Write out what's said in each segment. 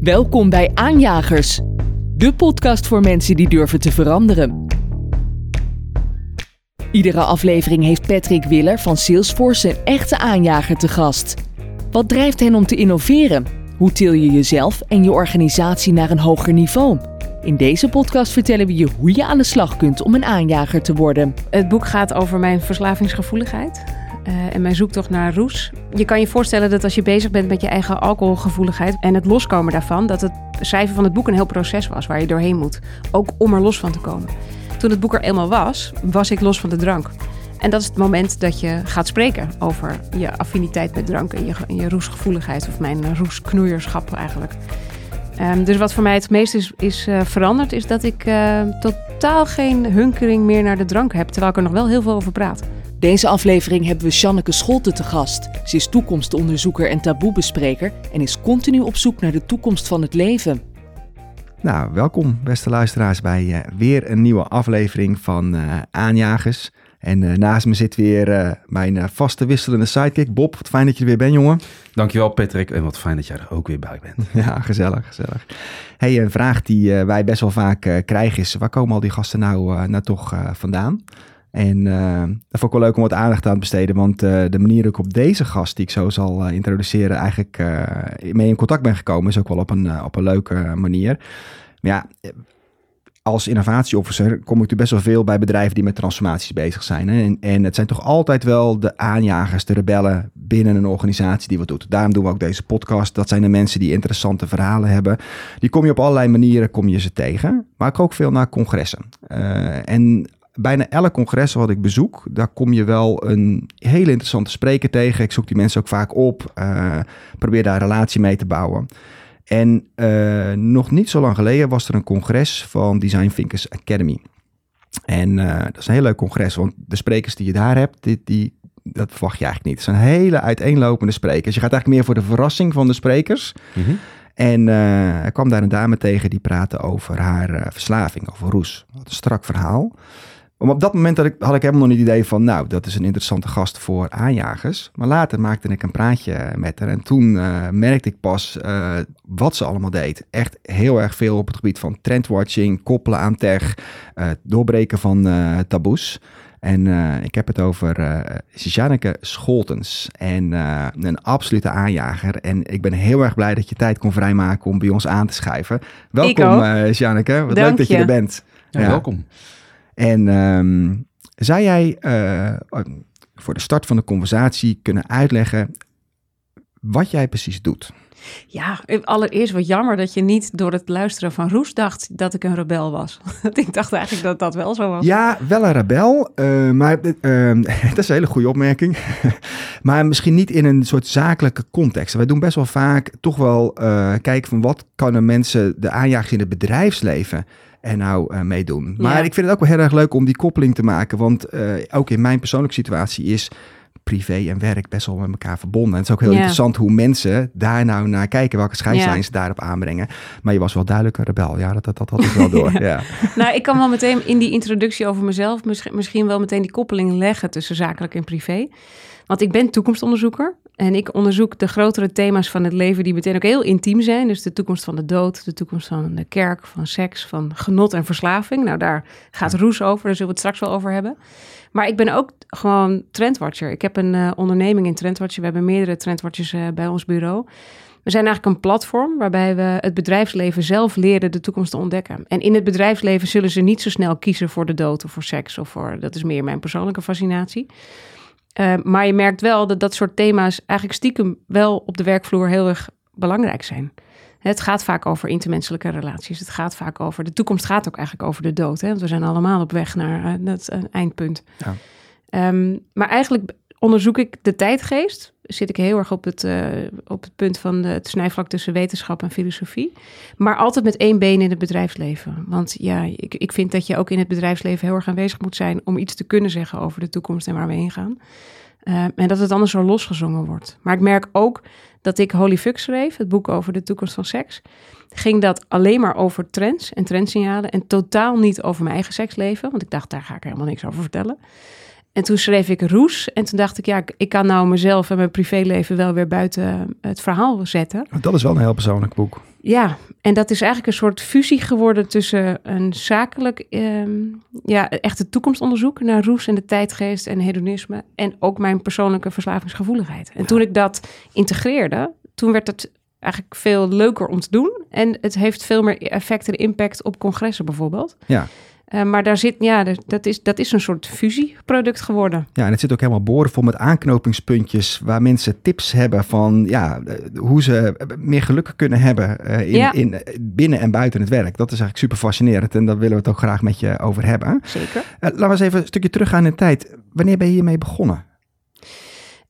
Welkom bij Aanjagers, de podcast voor mensen die durven te veranderen. Iedere aflevering heeft Patrick Willer van Salesforce een echte aanjager te gast. Wat drijft hen om te innoveren? Hoe til je jezelf en je organisatie naar een hoger niveau? In deze podcast vertellen we je hoe je aan de slag kunt om een aanjager te worden. Het boek gaat over mijn verslavingsgevoeligheid. Uh, en mijn zoektocht naar roes. Je kan je voorstellen dat als je bezig bent met je eigen alcoholgevoeligheid en het loskomen daarvan, dat het schrijven van het boek een heel proces was waar je doorheen moet. Ook om er los van te komen. Toen het boek er eenmaal was, was ik los van de drank. En dat is het moment dat je gaat spreken over je affiniteit met drank en je, je roesgevoeligheid, of mijn roesknoeierschap eigenlijk. Um, dus wat voor mij het meest is, is uh, veranderd, is dat ik uh, totaal geen hunkering meer naar de drank heb, terwijl ik er nog wel heel veel over praat. Deze aflevering hebben we Janneke Scholte te gast. Ze is toekomstonderzoeker en taboebespreker en is continu op zoek naar de toekomst van het leven. Nou, welkom beste luisteraars bij uh, weer een nieuwe aflevering van uh, Aanjagers. En uh, naast me zit weer mijn vaste wisselende sidekick Bob. Wat fijn dat je er weer bent, jongen. Dankjewel Patrick en wat fijn dat jij er ook weer bij bent. Ja, gezellig, gezellig. Hey, een vraag die wij best wel vaak krijgen is, waar komen al die gasten nou, nou toch vandaan? En uh, dat vond ik wel leuk om wat aandacht aan te besteden, want uh, de manier ik op deze gast, die ik zo zal uh, introduceren, eigenlijk mee in contact ben gekomen, is ook wel op een, op een leuke manier. Maar ja, als innovatieofficer kom ik natuurlijk best wel veel bij bedrijven die met transformaties bezig zijn. Hè? En, en het zijn toch altijd wel de aanjagers, de rebellen binnen een organisatie die wat doet. Daarom doen we ook deze podcast. Dat zijn de mensen die interessante verhalen hebben. Die kom je op allerlei manieren kom je ze tegen. Maar ik ook veel naar congressen. en bijna elk congres wat ik bezoek, daar kom je wel een hele interessante spreker tegen. Ik zoek die mensen ook vaak op, uh, probeer daar een relatie mee te bouwen. En uh, nog niet zo lang geleden was er een congres van Design Thinkers Academy. En uh, dat is een heel leuk congres, want de sprekers die je daar hebt, die, die, dat verwacht je eigenlijk niet. Het zijn hele uiteenlopende sprekers. Je gaat eigenlijk meer voor de verrassing van de sprekers. Mm -hmm. En uh, er kwam daar een dame tegen die praatte over haar uh, verslaving, over roes. Wat een strak verhaal. Maar op dat moment had ik, had ik helemaal nog niet het idee van, nou, dat is een interessante gast voor aanjagers. Maar later maakte ik een praatje met haar en toen uh, merkte ik pas uh, wat ze allemaal deed. Echt heel erg veel op het gebied van trendwatching, koppelen aan tech, uh, doorbreken van taboes. En ik heb het over Janneke Scholtens. En een absolute aanjager. En ik ben heel erg blij dat je tijd kon vrijmaken om bij ons aan te schrijven. Welkom, Janneke. Wat Dank leuk dat je. je er bent. Ja, ja. welkom. En um, zou jij uh, voor de start van de conversatie kunnen uitleggen wat jij precies doet? Ja, allereerst wat jammer dat je niet door het luisteren van Roes dacht dat ik een rebel was. ik dacht eigenlijk dat dat wel zo was. Ja, wel een rebel, uh, maar uh, dat is een hele goede opmerking. maar misschien niet in een soort zakelijke context. Wij doen best wel vaak toch wel uh, kijken van wat kunnen mensen de aanjagers in het bedrijfsleven en nou uh, meedoen. Maar ja. ik vind het ook wel heel erg leuk om die koppeling te maken. Want uh, ook in mijn persoonlijke situatie is privé en werk best wel met elkaar verbonden. En het is ook heel ja. interessant hoe mensen daar nou naar kijken, welke scheidslijnen ja. ze daarop aanbrengen. Maar je was wel duidelijk een rebel. Ja, dat, dat, dat had ik wel door. ja. Nou, ik kan wel meteen in die introductie over mezelf misschien, misschien wel meteen die koppeling leggen tussen zakelijk en privé. Want ik ben toekomstonderzoeker en ik onderzoek de grotere thema's van het leven die meteen ook heel intiem zijn. Dus de toekomst van de dood, de toekomst van de kerk, van seks, van genot en verslaving. Nou, daar gaat Roes over, daar zullen we het straks wel over hebben. Maar ik ben ook gewoon trendwatcher. Ik heb een uh, onderneming in Trendwatcher. We hebben meerdere trendwatchers uh, bij ons bureau. We zijn eigenlijk een platform waarbij we het bedrijfsleven zelf leren de toekomst te ontdekken. En in het bedrijfsleven zullen ze niet zo snel kiezen voor de dood of voor seks of voor, dat is meer mijn persoonlijke fascinatie. Uh, maar je merkt wel dat dat soort thema's eigenlijk stiekem wel op de werkvloer heel erg belangrijk zijn. Het gaat vaak over intermenselijke relaties. Het gaat vaak over. De toekomst gaat ook eigenlijk over de dood. Hè? Want we zijn allemaal op weg naar uh, dat uh, eindpunt. Ja. Um, maar eigenlijk onderzoek ik de tijdgeest. Zit ik heel erg op het, uh, op het punt van het snijvlak tussen wetenschap en filosofie. Maar altijd met één been in het bedrijfsleven. Want ja, ik, ik vind dat je ook in het bedrijfsleven heel erg aanwezig moet zijn om iets te kunnen zeggen over de toekomst en waar we heen gaan. Uh, en dat het anders zo losgezongen wordt. Maar ik merk ook dat ik Holy Fuck schreef, het boek over de toekomst van seks. Ging dat alleen maar over trends en trendsignalen en totaal niet over mijn eigen seksleven. Want ik dacht, daar ga ik helemaal niks over vertellen. En toen schreef ik Roes. En toen dacht ik, ja, ik kan nou mezelf en mijn privéleven wel weer buiten het verhaal zetten. Dat is wel een heel persoonlijk boek. Ja, en dat is eigenlijk een soort fusie geworden tussen een zakelijk, ehm, ja, echt het toekomstonderzoek naar roes en de tijdgeest en hedonisme. En ook mijn persoonlijke verslavingsgevoeligheid. En toen ik dat integreerde, toen werd het eigenlijk veel leuker om te doen. En het heeft veel meer effect en impact op congressen bijvoorbeeld. Ja. Uh, maar daar zit, ja, dat is, dat is een soort fusieproduct geworden. Ja, en het zit ook helemaal boordevol met aanknopingspuntjes waar mensen tips hebben van ja, hoe ze meer geluk kunnen hebben uh, in, Ja. in, binnen en buiten het werk. Dat is eigenlijk super fascinerend en daar willen we het ook graag met je over hebben. Zeker. Uh, laten we eens even een stukje teruggaan in de tijd. Wanneer ben je hiermee begonnen?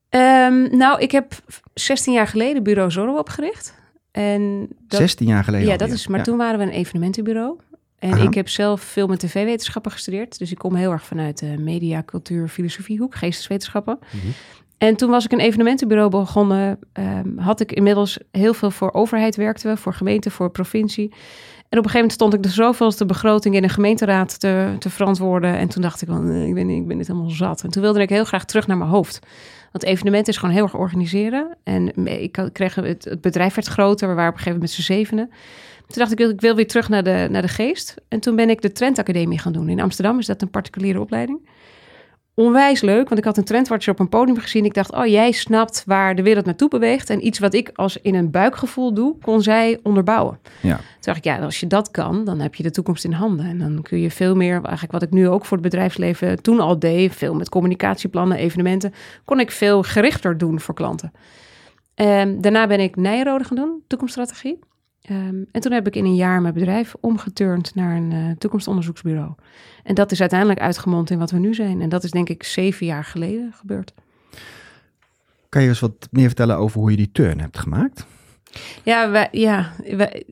Ehm, nou, ik heb 16 jaar geleden Bureau Zorro opgericht. En dat, 16 jaar geleden. Ja, dat is, maar Ja. toen waren we een evenementenbureau. En Aha. ik heb zelf film- en tv-wetenschappen gestudeerd. Dus ik kom heel erg vanuit de media, cultuur, filosofiehoek, geesteswetenschappen. Mhm. En toen was ik een evenementenbureau begonnen. ehm, had ik inmiddels heel veel voor overheid werkten we, voor gemeente, voor provincie. En op een gegeven moment stond ik de zoveelste begroting in een gemeenteraad te, te verantwoorden. En toen dacht ik, wel, nee, ik ben, ik ben dit helemaal zat. En toen wilde ik heel graag terug naar mijn hoofd. Want evenementen is gewoon heel erg organiseren. En ik kreeg het, het bedrijf werd groter. We waren op een gegeven moment met z'n zevenen. Toen dacht ik, ik wil weer terug naar de, naar de geest. En toen ben ik de Trend Academie gaan doen. In Amsterdam is dat een particuliere opleiding. Onwijs leuk, want ik had een trendwatcher op een podium gezien. Ik dacht, oh, jij snapt waar de wereld naartoe beweegt. En iets wat ik als in een buikgevoel doe, kon zij onderbouwen. Ja. Toen dacht ik, ja, als je dat kan, dan heb je de toekomst in handen. En dan kun je veel meer, eigenlijk wat ik nu ook voor het bedrijfsleven toen al deed, veel met communicatieplannen, evenementen, kon ik veel gerichter doen voor klanten. Ehm, daarna ben ik Nijrode gaan doen, toekomststrategie. Ehm, en toen heb ik in een jaar mijn bedrijf omgeturnd naar een eh, toekomstonderzoeksbureau. En dat is uiteindelijk uitgemond in wat we nu zijn. En dat is denk ik zeven jaar geleden gebeurd. Kan je eens wat meer vertellen over hoe je die turn hebt gemaakt? Ja, wij, ja wij,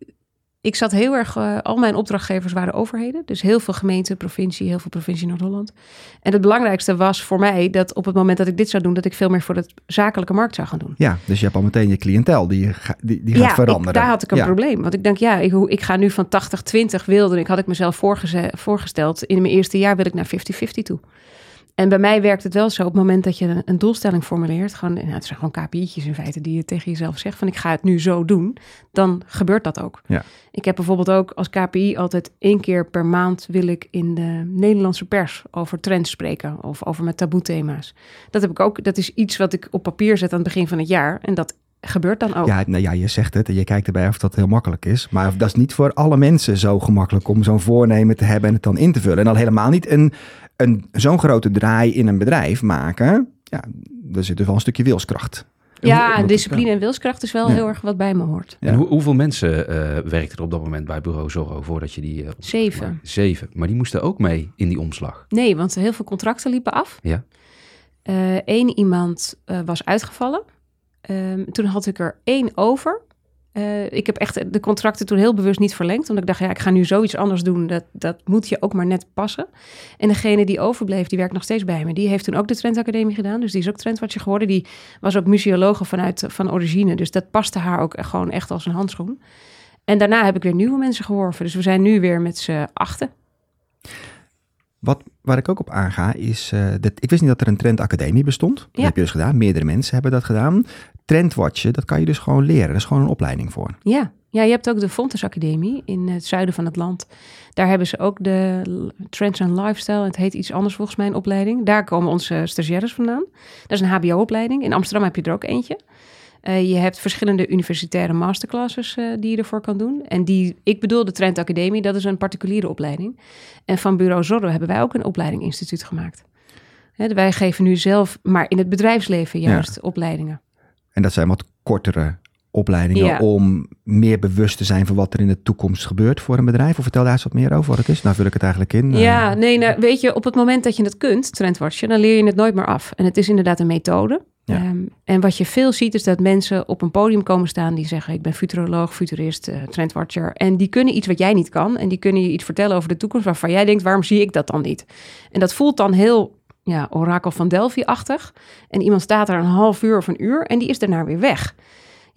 ik zat heel erg, uh, al mijn opdrachtgevers waren overheden. Dus heel veel gemeenten, provincie, heel veel provincie Noord-Holland. En het belangrijkste was voor mij dat op het moment dat ik dit zou doen, dat ik veel meer voor de zakelijke markt zou gaan doen. Ja, dus je hebt al meteen je cliëntel die, die, die gaat ja, veranderen. Ik, daar had ik een ja. probleem. Want ik denk, ja, ik, ik ga nu van 80-20 wilde. Ik had ik mezelf voorgesteld. In mijn eerste jaar wil ik naar 50-50 toe. En bij mij werkt het wel zo op het moment dat je een, doelstelling formuleert. Gewoon, nou, het zijn gewoon KPI'tjes in feite die je tegen jezelf zegt. Van ik ga het nu zo doen. Dan gebeurt dat ook. Ja. Ik heb bijvoorbeeld ook als KPI altijd één keer per maand wil ik in de Nederlandse pers over trends spreken. Of over mijn taboe thema's. Dat heb ik ook. Dat is iets wat ik op papier zet aan het begin van het jaar. En dat gebeurt dan ook. Ja, nou ja, je zegt het en je kijkt erbij of dat heel makkelijk is. Maar dat is niet voor alle mensen zo gemakkelijk om zo'n voornemen te hebben en het dan in te vullen. En al helemaal niet een, zo'n grote draai in een bedrijf maken. Ja, er zit dus wel een stukje wilskracht. Ja, Hoe- discipline en wilskracht is wel Ja. heel erg wat bij me hoort. Ja. En hoe, hoeveel mensen uh, werkten er op dat moment bij Bureau Zorro voordat je die... Uh, Zeven. Zeven. Maar die moesten ook mee in die omslag. Nee, want heel veel contracten liepen af. Ja. Eén uh, iemand uh, was uitgevallen. Um, toen had ik er één over. Uh, ik heb echt de contracten toen heel bewust niet verlengd. Omdat ik dacht, ja, ik ga nu zoiets anders doen. Dat, dat moet je ook maar net passen. En degene die overbleef, die werkt nog steeds bij me. Die heeft toen ook de Trendacademie gedaan. Dus die is ook trendwatcher geworden. Die was ook museologe vanuit van origine. Dus dat paste haar ook gewoon echt als een handschoen. En daarna heb ik weer nieuwe mensen geworven. Dus we zijn nu weer met z'n achten. Wat, waar ik ook op aanga is, uh, dat, ik wist niet dat er een trendacademie bestond. Dat Ja. heb je dus gedaan. Meerdere mensen hebben dat gedaan. Trendwatchen, dat kan je dus gewoon leren. Dat is gewoon een opleiding voor. Ja, ja je hebt ook de Fontes Academie in het zuiden van het land. Daar hebben ze ook de Trends and Lifestyle. Het heet iets anders volgens mij een opleiding. Daar komen onze stagiaires vandaan. Dat is een hbo-opleiding. In Amsterdam heb je er ook eentje. Uh, je hebt verschillende universitaire masterclasses uh, die je ervoor kan doen. En die, ik bedoel de Trend Academie, dat is een particuliere opleiding. En van Bureau Zorro hebben wij ook een opleiding instituut gemaakt. He, wij geven nu zelf, maar in het bedrijfsleven juist, ja. opleidingen. En dat zijn wat kortere opleidingen ja. om meer bewust te zijn van wat er in de toekomst gebeurt voor een bedrijf? Of vertel daar eens wat meer over wat het is. Nou vul ik het eigenlijk in. Ja, nee, nou, weet je, op het moment dat je het kunt, trendwatchen, dan leer je het nooit meer af. En het is inderdaad een methode. Ja. Um, en wat je veel ziet is dat mensen op een podium komen staan die zeggen: Ik ben futuroloog, futurist, uh, trendwatcher. En die kunnen iets wat jij niet kan. En die kunnen je iets vertellen over de toekomst waarvan jij denkt: waarom zie ik dat dan niet? En dat voelt dan heel ja, orakel van Delphi-achtig. En iemand staat er een half uur of een uur en die is daarna weer weg.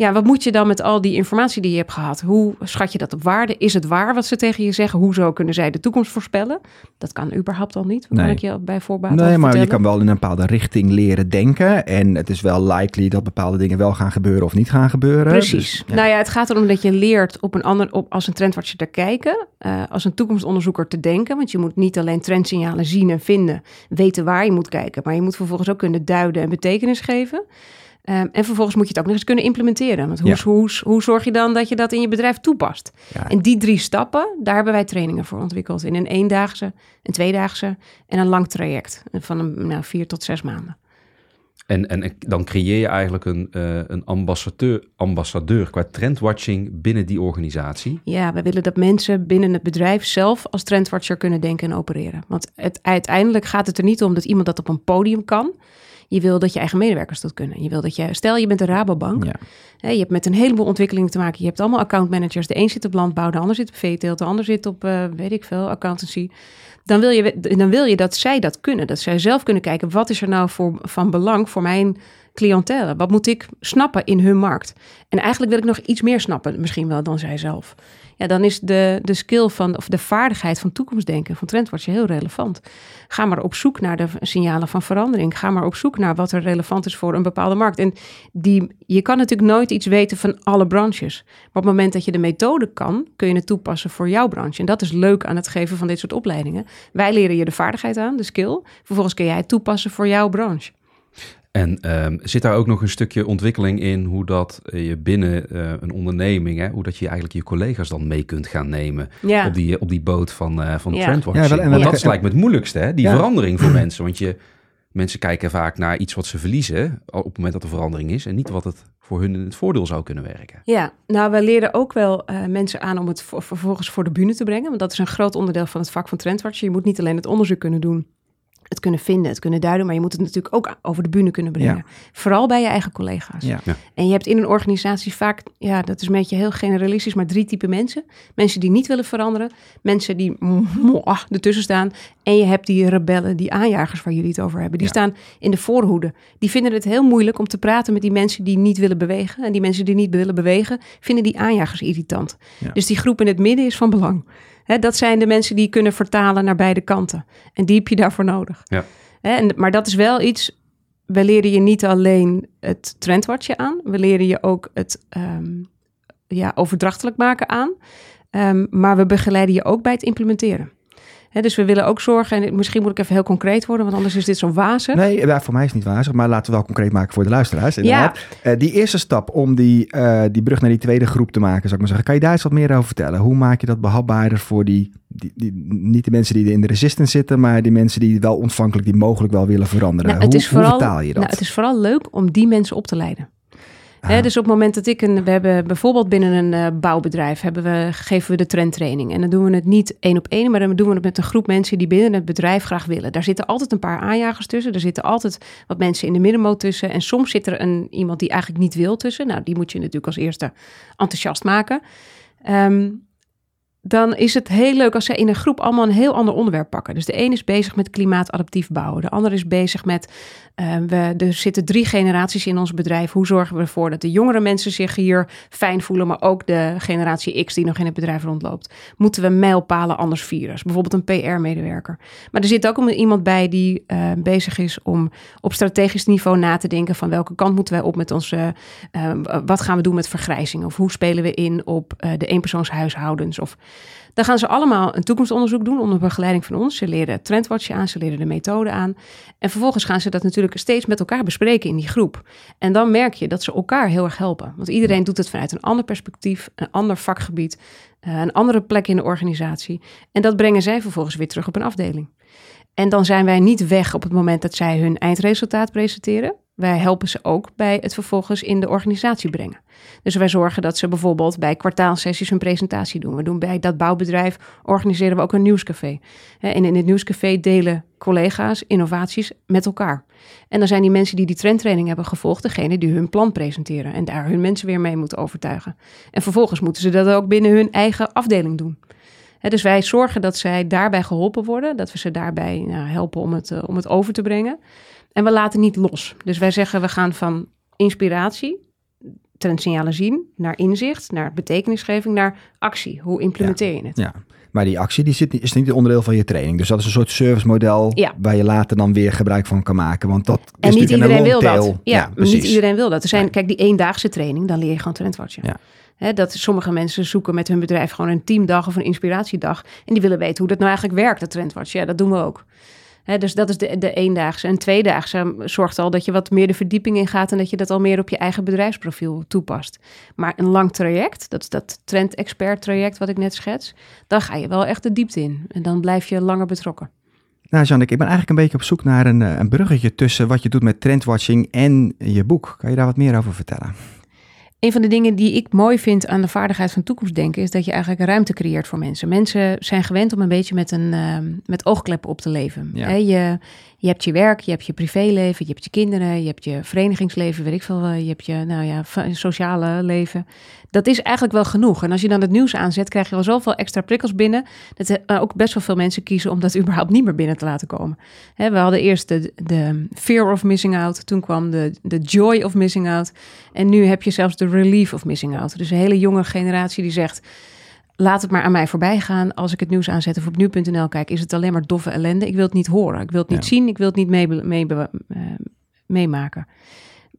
Ja, wat moet je dan met al die informatie die je hebt gehad? Hoe schat je dat op waarde? Is het waar wat ze tegen je zeggen? Hoezo kunnen zij de toekomst voorspellen? Dat kan überhaupt al niet. Kan Nee. ik je bij voorbaat Nee, maar je kan wel in een bepaalde richting leren denken. En het is wel likely dat bepaalde dingen wel gaan gebeuren of niet gaan gebeuren. Precies. Dus, ja. Nou ja, het gaat erom dat je leert op een ander, op, als een trendwatcher te kijken, eh, als een toekomstonderzoeker te denken. Want je moet niet alleen trendsignalen zien en vinden, weten waar je moet kijken, maar je moet vervolgens ook kunnen duiden en betekenis geven. Ehm, en vervolgens moet je het ook nog eens kunnen implementeren. Want hoe, Ja. hoe, hoe zorg je dan dat je dat in je bedrijf toepast? Ja. En die drie stappen, daar hebben wij trainingen voor ontwikkeld. In een eendaagse, een tweedaagse en een lang traject van een, nou, vier tot zes maanden. En, en dan creëer je eigenlijk een, eh, een ambassadeur, ambassadeur qua trendwatching binnen die organisatie. Ja, we willen dat mensen binnen het bedrijf zelf als trendwatcher kunnen denken en opereren. Want het, uiteindelijk gaat het er niet om dat iemand dat op een podium kan. Je wil dat je eigen medewerkers dat kunnen. Je wil dat je, stel je bent een Rabobank. Ja. Hè, je hebt met een heleboel ontwikkelingen te maken. Je hebt allemaal accountmanagers. De een zit op landbouw, de ander zit op veeteelt, de ander zit op, eh, weet ik veel, accountancy. Dan wil, je, dan wil je dat zij dat kunnen. Dat zij zelf kunnen kijken, wat is er nou voor, van belang voor mijn cliëntele? Wat moet ik snappen in hun markt? En eigenlijk wil ik nog iets meer snappen, misschien wel dan zij zelf. Ja, dan is de, de skill van, of de vaardigheid van toekomstdenken, van trendwatcher heel relevant. Ga maar op zoek naar de signalen van verandering. Ga maar op zoek naar wat er relevant is voor een bepaalde markt. En die, je kan natuurlijk nooit iets weten van alle branches. Maar op het moment dat je de methode kan, kun je het toepassen voor jouw branche. En dat is leuk aan het geven van dit soort opleidingen. Wij leren je de vaardigheid aan, de skill. Vervolgens kun jij het toepassen voor jouw branche. En ehm, zit daar ook nog een stukje ontwikkeling in hoe dat eh, je binnen eh, een onderneming, hè, hoe dat je eigenlijk je collega's dan mee kunt gaan nemen Ja. op, die, op die boot van, eh van Ja. trendwatching. Ja, wel- en dat lijkt me het moeilijkste, hè? die Ja. verandering voor mensen. Want je, mensen kijken vaak naar iets wat ze verliezen op het moment dat er verandering is en niet wat het voor hun in het voordeel zou kunnen werken. Ja, nou, we leren ook wel eh, mensen aan om het voor- vervolgens voor de bühne te brengen. Want dat is een groot onderdeel van het vak van trendwatcher. Je moet niet alleen het onderzoek kunnen doen, het kunnen vinden, het kunnen duiden, maar je moet het natuurlijk ook over de bühne kunnen brengen. Ja. Vooral bij je eigen collega's. Ja. En je hebt in een organisatie vaak, ja, dat is een beetje heel generalistisch, maar drie typen mensen. Mensen die niet willen veranderen, mensen die mwah, ertussen staan. En je hebt die rebellen, die aanjagers waar jullie het over hebben. Die Ja. staan in de voorhoede. Die vinden het heel moeilijk om te praten met die mensen die niet willen bewegen. En die mensen die niet willen bewegen, vinden die aanjagers irritant. Ja. Dus die groep in het midden is van belang. Hè, dat zijn de mensen die kunnen vertalen naar beide kanten. En die heb je daarvoor nodig. Ja. Hè, en, maar dat is wel iets. We leren je niet alleen het trendwatchen aan. We leren je ook het ehm, ja, overdrachtelijk maken aan. Ehm, maar we begeleiden je ook bij het implementeren. Dus we willen ook zorgen, en misschien moet ik even heel concreet worden, want anders is dit zo wazig. Nee, ja, voor mij is het niet wazig, maar laten we wel concreet maken voor de luisteraars. Inderdaad. Eh, die eerste stap om die, eh, die brug naar die tweede groep te maken, zou ik maar zeggen. Kan je daar eens wat meer over vertellen? Hoe maak je dat behapbaarder voor die, die, die niet de mensen die in de resistance zitten, maar die mensen die wel ontvankelijk, die mogelijk wel willen veranderen? Nou, het hoe, is vooral, hoe vertaal je dat? Nou, het is vooral leuk om die mensen op te leiden. Hè, Ah. dus op het moment dat ik een, we hebben bijvoorbeeld binnen een eh, bouwbedrijf hebben we, geven we de trendtraining. En dan doen we het niet één op één, maar dan doen we het met een groep mensen die binnen het bedrijf graag willen. Daar zitten altijd een paar aanjagers tussen. Er zitten altijd wat mensen in de middenmoot tussen. En soms zit er een, iemand die eigenlijk niet wil tussen. Nou, die moet je natuurlijk als eerste enthousiast maken. Ehm, dan is het heel leuk als ze in een groep allemaal een heel ander onderwerp pakken. Dus de een is bezig met klimaatadaptief bouwen. De ander is bezig met, eh, we, er zitten drie generaties in ons bedrijf. Hoe zorgen we ervoor dat de jongere mensen zich hier fijn voelen, maar ook de generatie X die nog in het bedrijf rondloopt? Moeten we mijlpalen anders vieren? Bijvoorbeeld een PR-medewerker. Maar er zit ook iemand bij die eh, bezig is om op strategisch niveau na te denken van welke kant moeten wij op met onze, eh, wat gaan we doen met vergrijzing? Of hoe spelen we in op eh, de eenpersoonshuishoudens? Of dan gaan ze allemaal een toekomstonderzoek doen onder begeleiding van ons. Ze leren het trendwatchen aan, ze leren de methode aan. En vervolgens gaan ze dat natuurlijk steeds met elkaar bespreken in die groep. En dan merk je dat ze elkaar heel erg helpen. Want iedereen doet het vanuit een ander perspectief, een ander vakgebied, eh, een andere plek in de organisatie. En dat brengen zij vervolgens weer terug op een afdeling. En dan zijn wij niet weg op het moment dat zij hun eindresultaat presenteren. Wij helpen ze ook bij het vervolgens in de organisatie brengen. Dus wij zorgen dat ze bijvoorbeeld bij kwartaalsessies hun presentatie doen. We doen bij dat bouwbedrijf organiseren we ook een nieuwscafé. En in het nieuwscafé delen collega's innovaties met elkaar. En dan zijn die mensen die die trendtraining hebben gevolgd, degene die hun plan presenteren en daar hun mensen weer mee moeten overtuigen. En vervolgens moeten ze dat ook binnen hun eigen afdeling doen. Dus wij zorgen dat zij daarbij geholpen worden, dat we ze daarbij nou, helpen om het, eh, om het over te brengen. En we laten niet los. Dus wij zeggen we gaan van inspiratie trendsignalen zien, naar inzicht, naar betekenisgeving, naar actie. Hoe implementeer je het? Ja. Maar die actie die zit, is niet onderdeel van je training. Dus dat is een soort servicemodel Ja. waar je later dan weer gebruik van kan maken. Want dat En is niet iedereen een wil dat. Ja, precies. niet iedereen wil dat. Er zijn, kijk, die eendaagse training, dan leer je gewoon trendwatchen. Ja. Dat sommige mensen zoeken met hun bedrijf gewoon een teamdag of een inspiratiedag. En die willen weten hoe dat nou eigenlijk werkt, dat trendwatch. Ja, dat doen we ook. Dus dat is de, de eendaagse. En tweedaagse zorgt al dat je wat meer de verdieping in gaat... en dat je dat al meer op je eigen bedrijfsprofiel toepast. Maar een lang traject, dat is dat trend-expert traject wat ik net schets... dan ga je wel echt de diepte in. En dan blijf je langer betrokken. Nou, Janneke, ik ben eigenlijk een beetje op zoek naar een, eh, een bruggetje tussen wat je doet met trendwatching en je boek. Kan je daar wat meer over vertellen? Een van de dingen die ik mooi vind aan de vaardigheid van toekomstdenken is dat je eigenlijk ruimte creëert voor mensen. Mensen zijn gewend om een beetje met, een, ehm, met oogkleppen op te leven. Ja. Je, je hebt je werk, je hebt je privéleven, je hebt je kinderen, je hebt je verenigingsleven, weet ik veel, je hebt je nou ja, sociale leven. Dat is eigenlijk wel genoeg. En als je dan het nieuws aanzet, krijg je wel zoveel extra prikkels binnen. Dat er ook best wel veel mensen kiezen om dat überhaupt niet meer binnen te laten komen. Hè, we hadden eerst de, de fear of missing out, toen kwam de, de joy of missing out. En nu heb je zelfs de relief of missing out. Dus een hele jonge generatie die zegt... laat het maar aan mij voorbij gaan. Als ik het nieuws aanzet of op nu.nl kijk... is het alleen maar doffe ellende. Ik wil het niet horen. Ik wil het niet Ja. zien. Ik wil het niet mee, mee, eh, meemaken.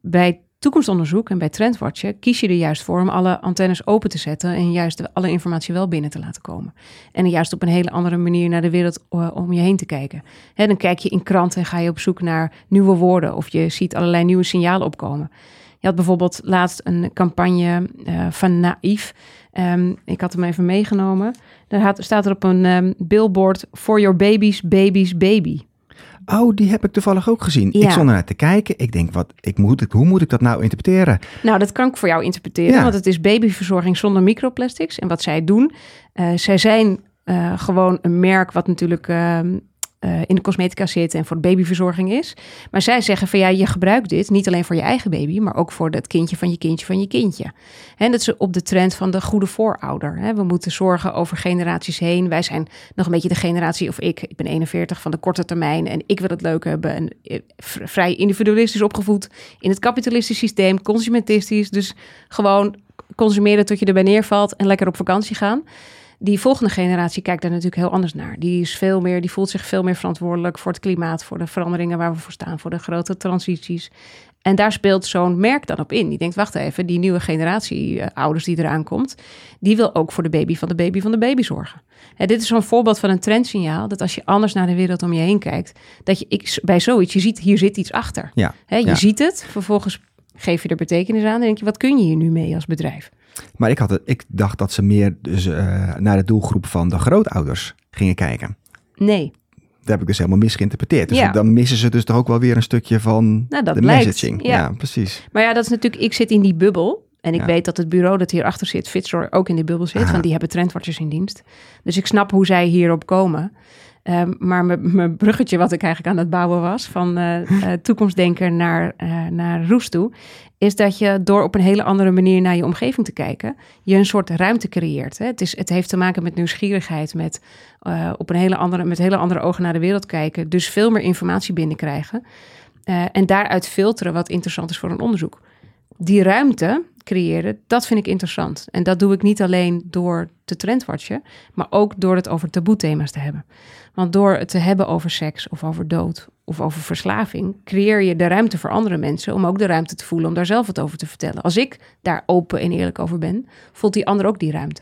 Bij toekomstonderzoek en bij trendwatchen... kies je er juist voor om alle antennes open te zetten... en juist alle informatie wel binnen te laten komen. En juist op een hele andere manier naar de wereld eh, om je heen te kijken. Dan kijk je in kranten en ga je op zoek naar nieuwe woorden... of je ziet allerlei nieuwe signalen opkomen. Je had bijvoorbeeld laatst een campagne eh, van Naïef. Ehm, ik had hem even meegenomen. Daar staat er op een ehm, billboard... For your babies, babies, baby. Oh, die heb ik toevallig ook gezien. Ja. Ik stond ernaar te kijken. Ik denk, wat, ik moet, ik- hoe moet ik dat nou interpreteren? Nou, dat kan ik voor jou interpreteren, Ja. want het is babyverzorging zonder microplastics. En wat zij doen, eh, zij zijn eh, gewoon een merk wat natuurlijk ehm, eh, in de cosmetica zit en voor de babyverzorging is. Maar zij zeggen van ja, je gebruikt dit niet alleen voor je eigen baby, maar ook voor het kindje van je kindje van je kindje. En dat is op de trend van de goede voorouder. Hè. We moeten zorgen over generaties heen. Wij zijn nog een beetje de generatie, of ik, ik ben 41 van de korte termijn en ik wil het leuk hebben. En eh, vrij individualistisch opgevoed in het kapitalistisch systeem, consumentistisch. Dus gewoon consumeren tot je erbij neervalt en lekker op vakantie gaan. Die volgende generatie kijkt daar natuurlijk heel anders naar. Die, is veel meer, die voelt zich veel meer verantwoordelijk voor het klimaat, voor de veranderingen waar we voor staan, voor de grote transities. En daar speelt zo'n merk dan op in. Die denkt, wacht even, die nieuwe generatie eh, ouders die eraan komt, die wil ook voor de baby van de baby van de baby zorgen. Hè, dit is zo'n voorbeeld van een trendsignaal, dat als je anders naar de wereld om je heen kijkt, dat je ik, bij zoiets, je ziet, hier zit iets achter. Ja, je ja. ziet het, vervolgens geef je er betekenis aan en denk je, wat kun je hier nu mee als bedrijf? Maar ik, had het, ik dacht dat ze meer dus, eh, naar de doelgroep van de grootouders gingen kijken. Nee, Dat heb ik dus helemaal misgeïnterpreteerd. Dus Ja. dan missen ze dus toch ook wel weer een stukje van Nou, dat de blijkt, messaging. ja. Ja. precies. Maar ja, dat is natuurlijk, ik zit in die bubbel. En ik Ja. weet dat het bureau dat hierachter zit, Fitzroy, ook in die bubbel zit. Aha. Want die hebben trendwatchers in dienst. Dus ik snap hoe zij hierop komen. Ehm, maar mijn- bruggetje wat ik eigenlijk aan het bouwen was... van eh, toekomstdenker naar, eh, naar Roes toe... is dat je door op een hele andere manier naar je omgeving te kijken... je een soort ruimte creëert. Hè? Het, is, het heeft te maken met nieuwsgierigheid... met op een hele andere, met hele andere ogen naar de wereld kijken. Dus veel meer informatie binnenkrijgen. En daaruit filteren wat interessant is voor een onderzoek die ruimte creëren, dat vind ik interessant. En dat doe ik niet alleen door te trendwatchen, maar ook door het over taboe-thema's te hebben. Want door het te hebben over seks of over dood of over verslaving, creëer je de ruimte voor andere mensen om ook de ruimte te voelen om daar zelf wat over te vertellen. Als ik daar open en eerlijk over ben, voelt die ander ook die ruimte.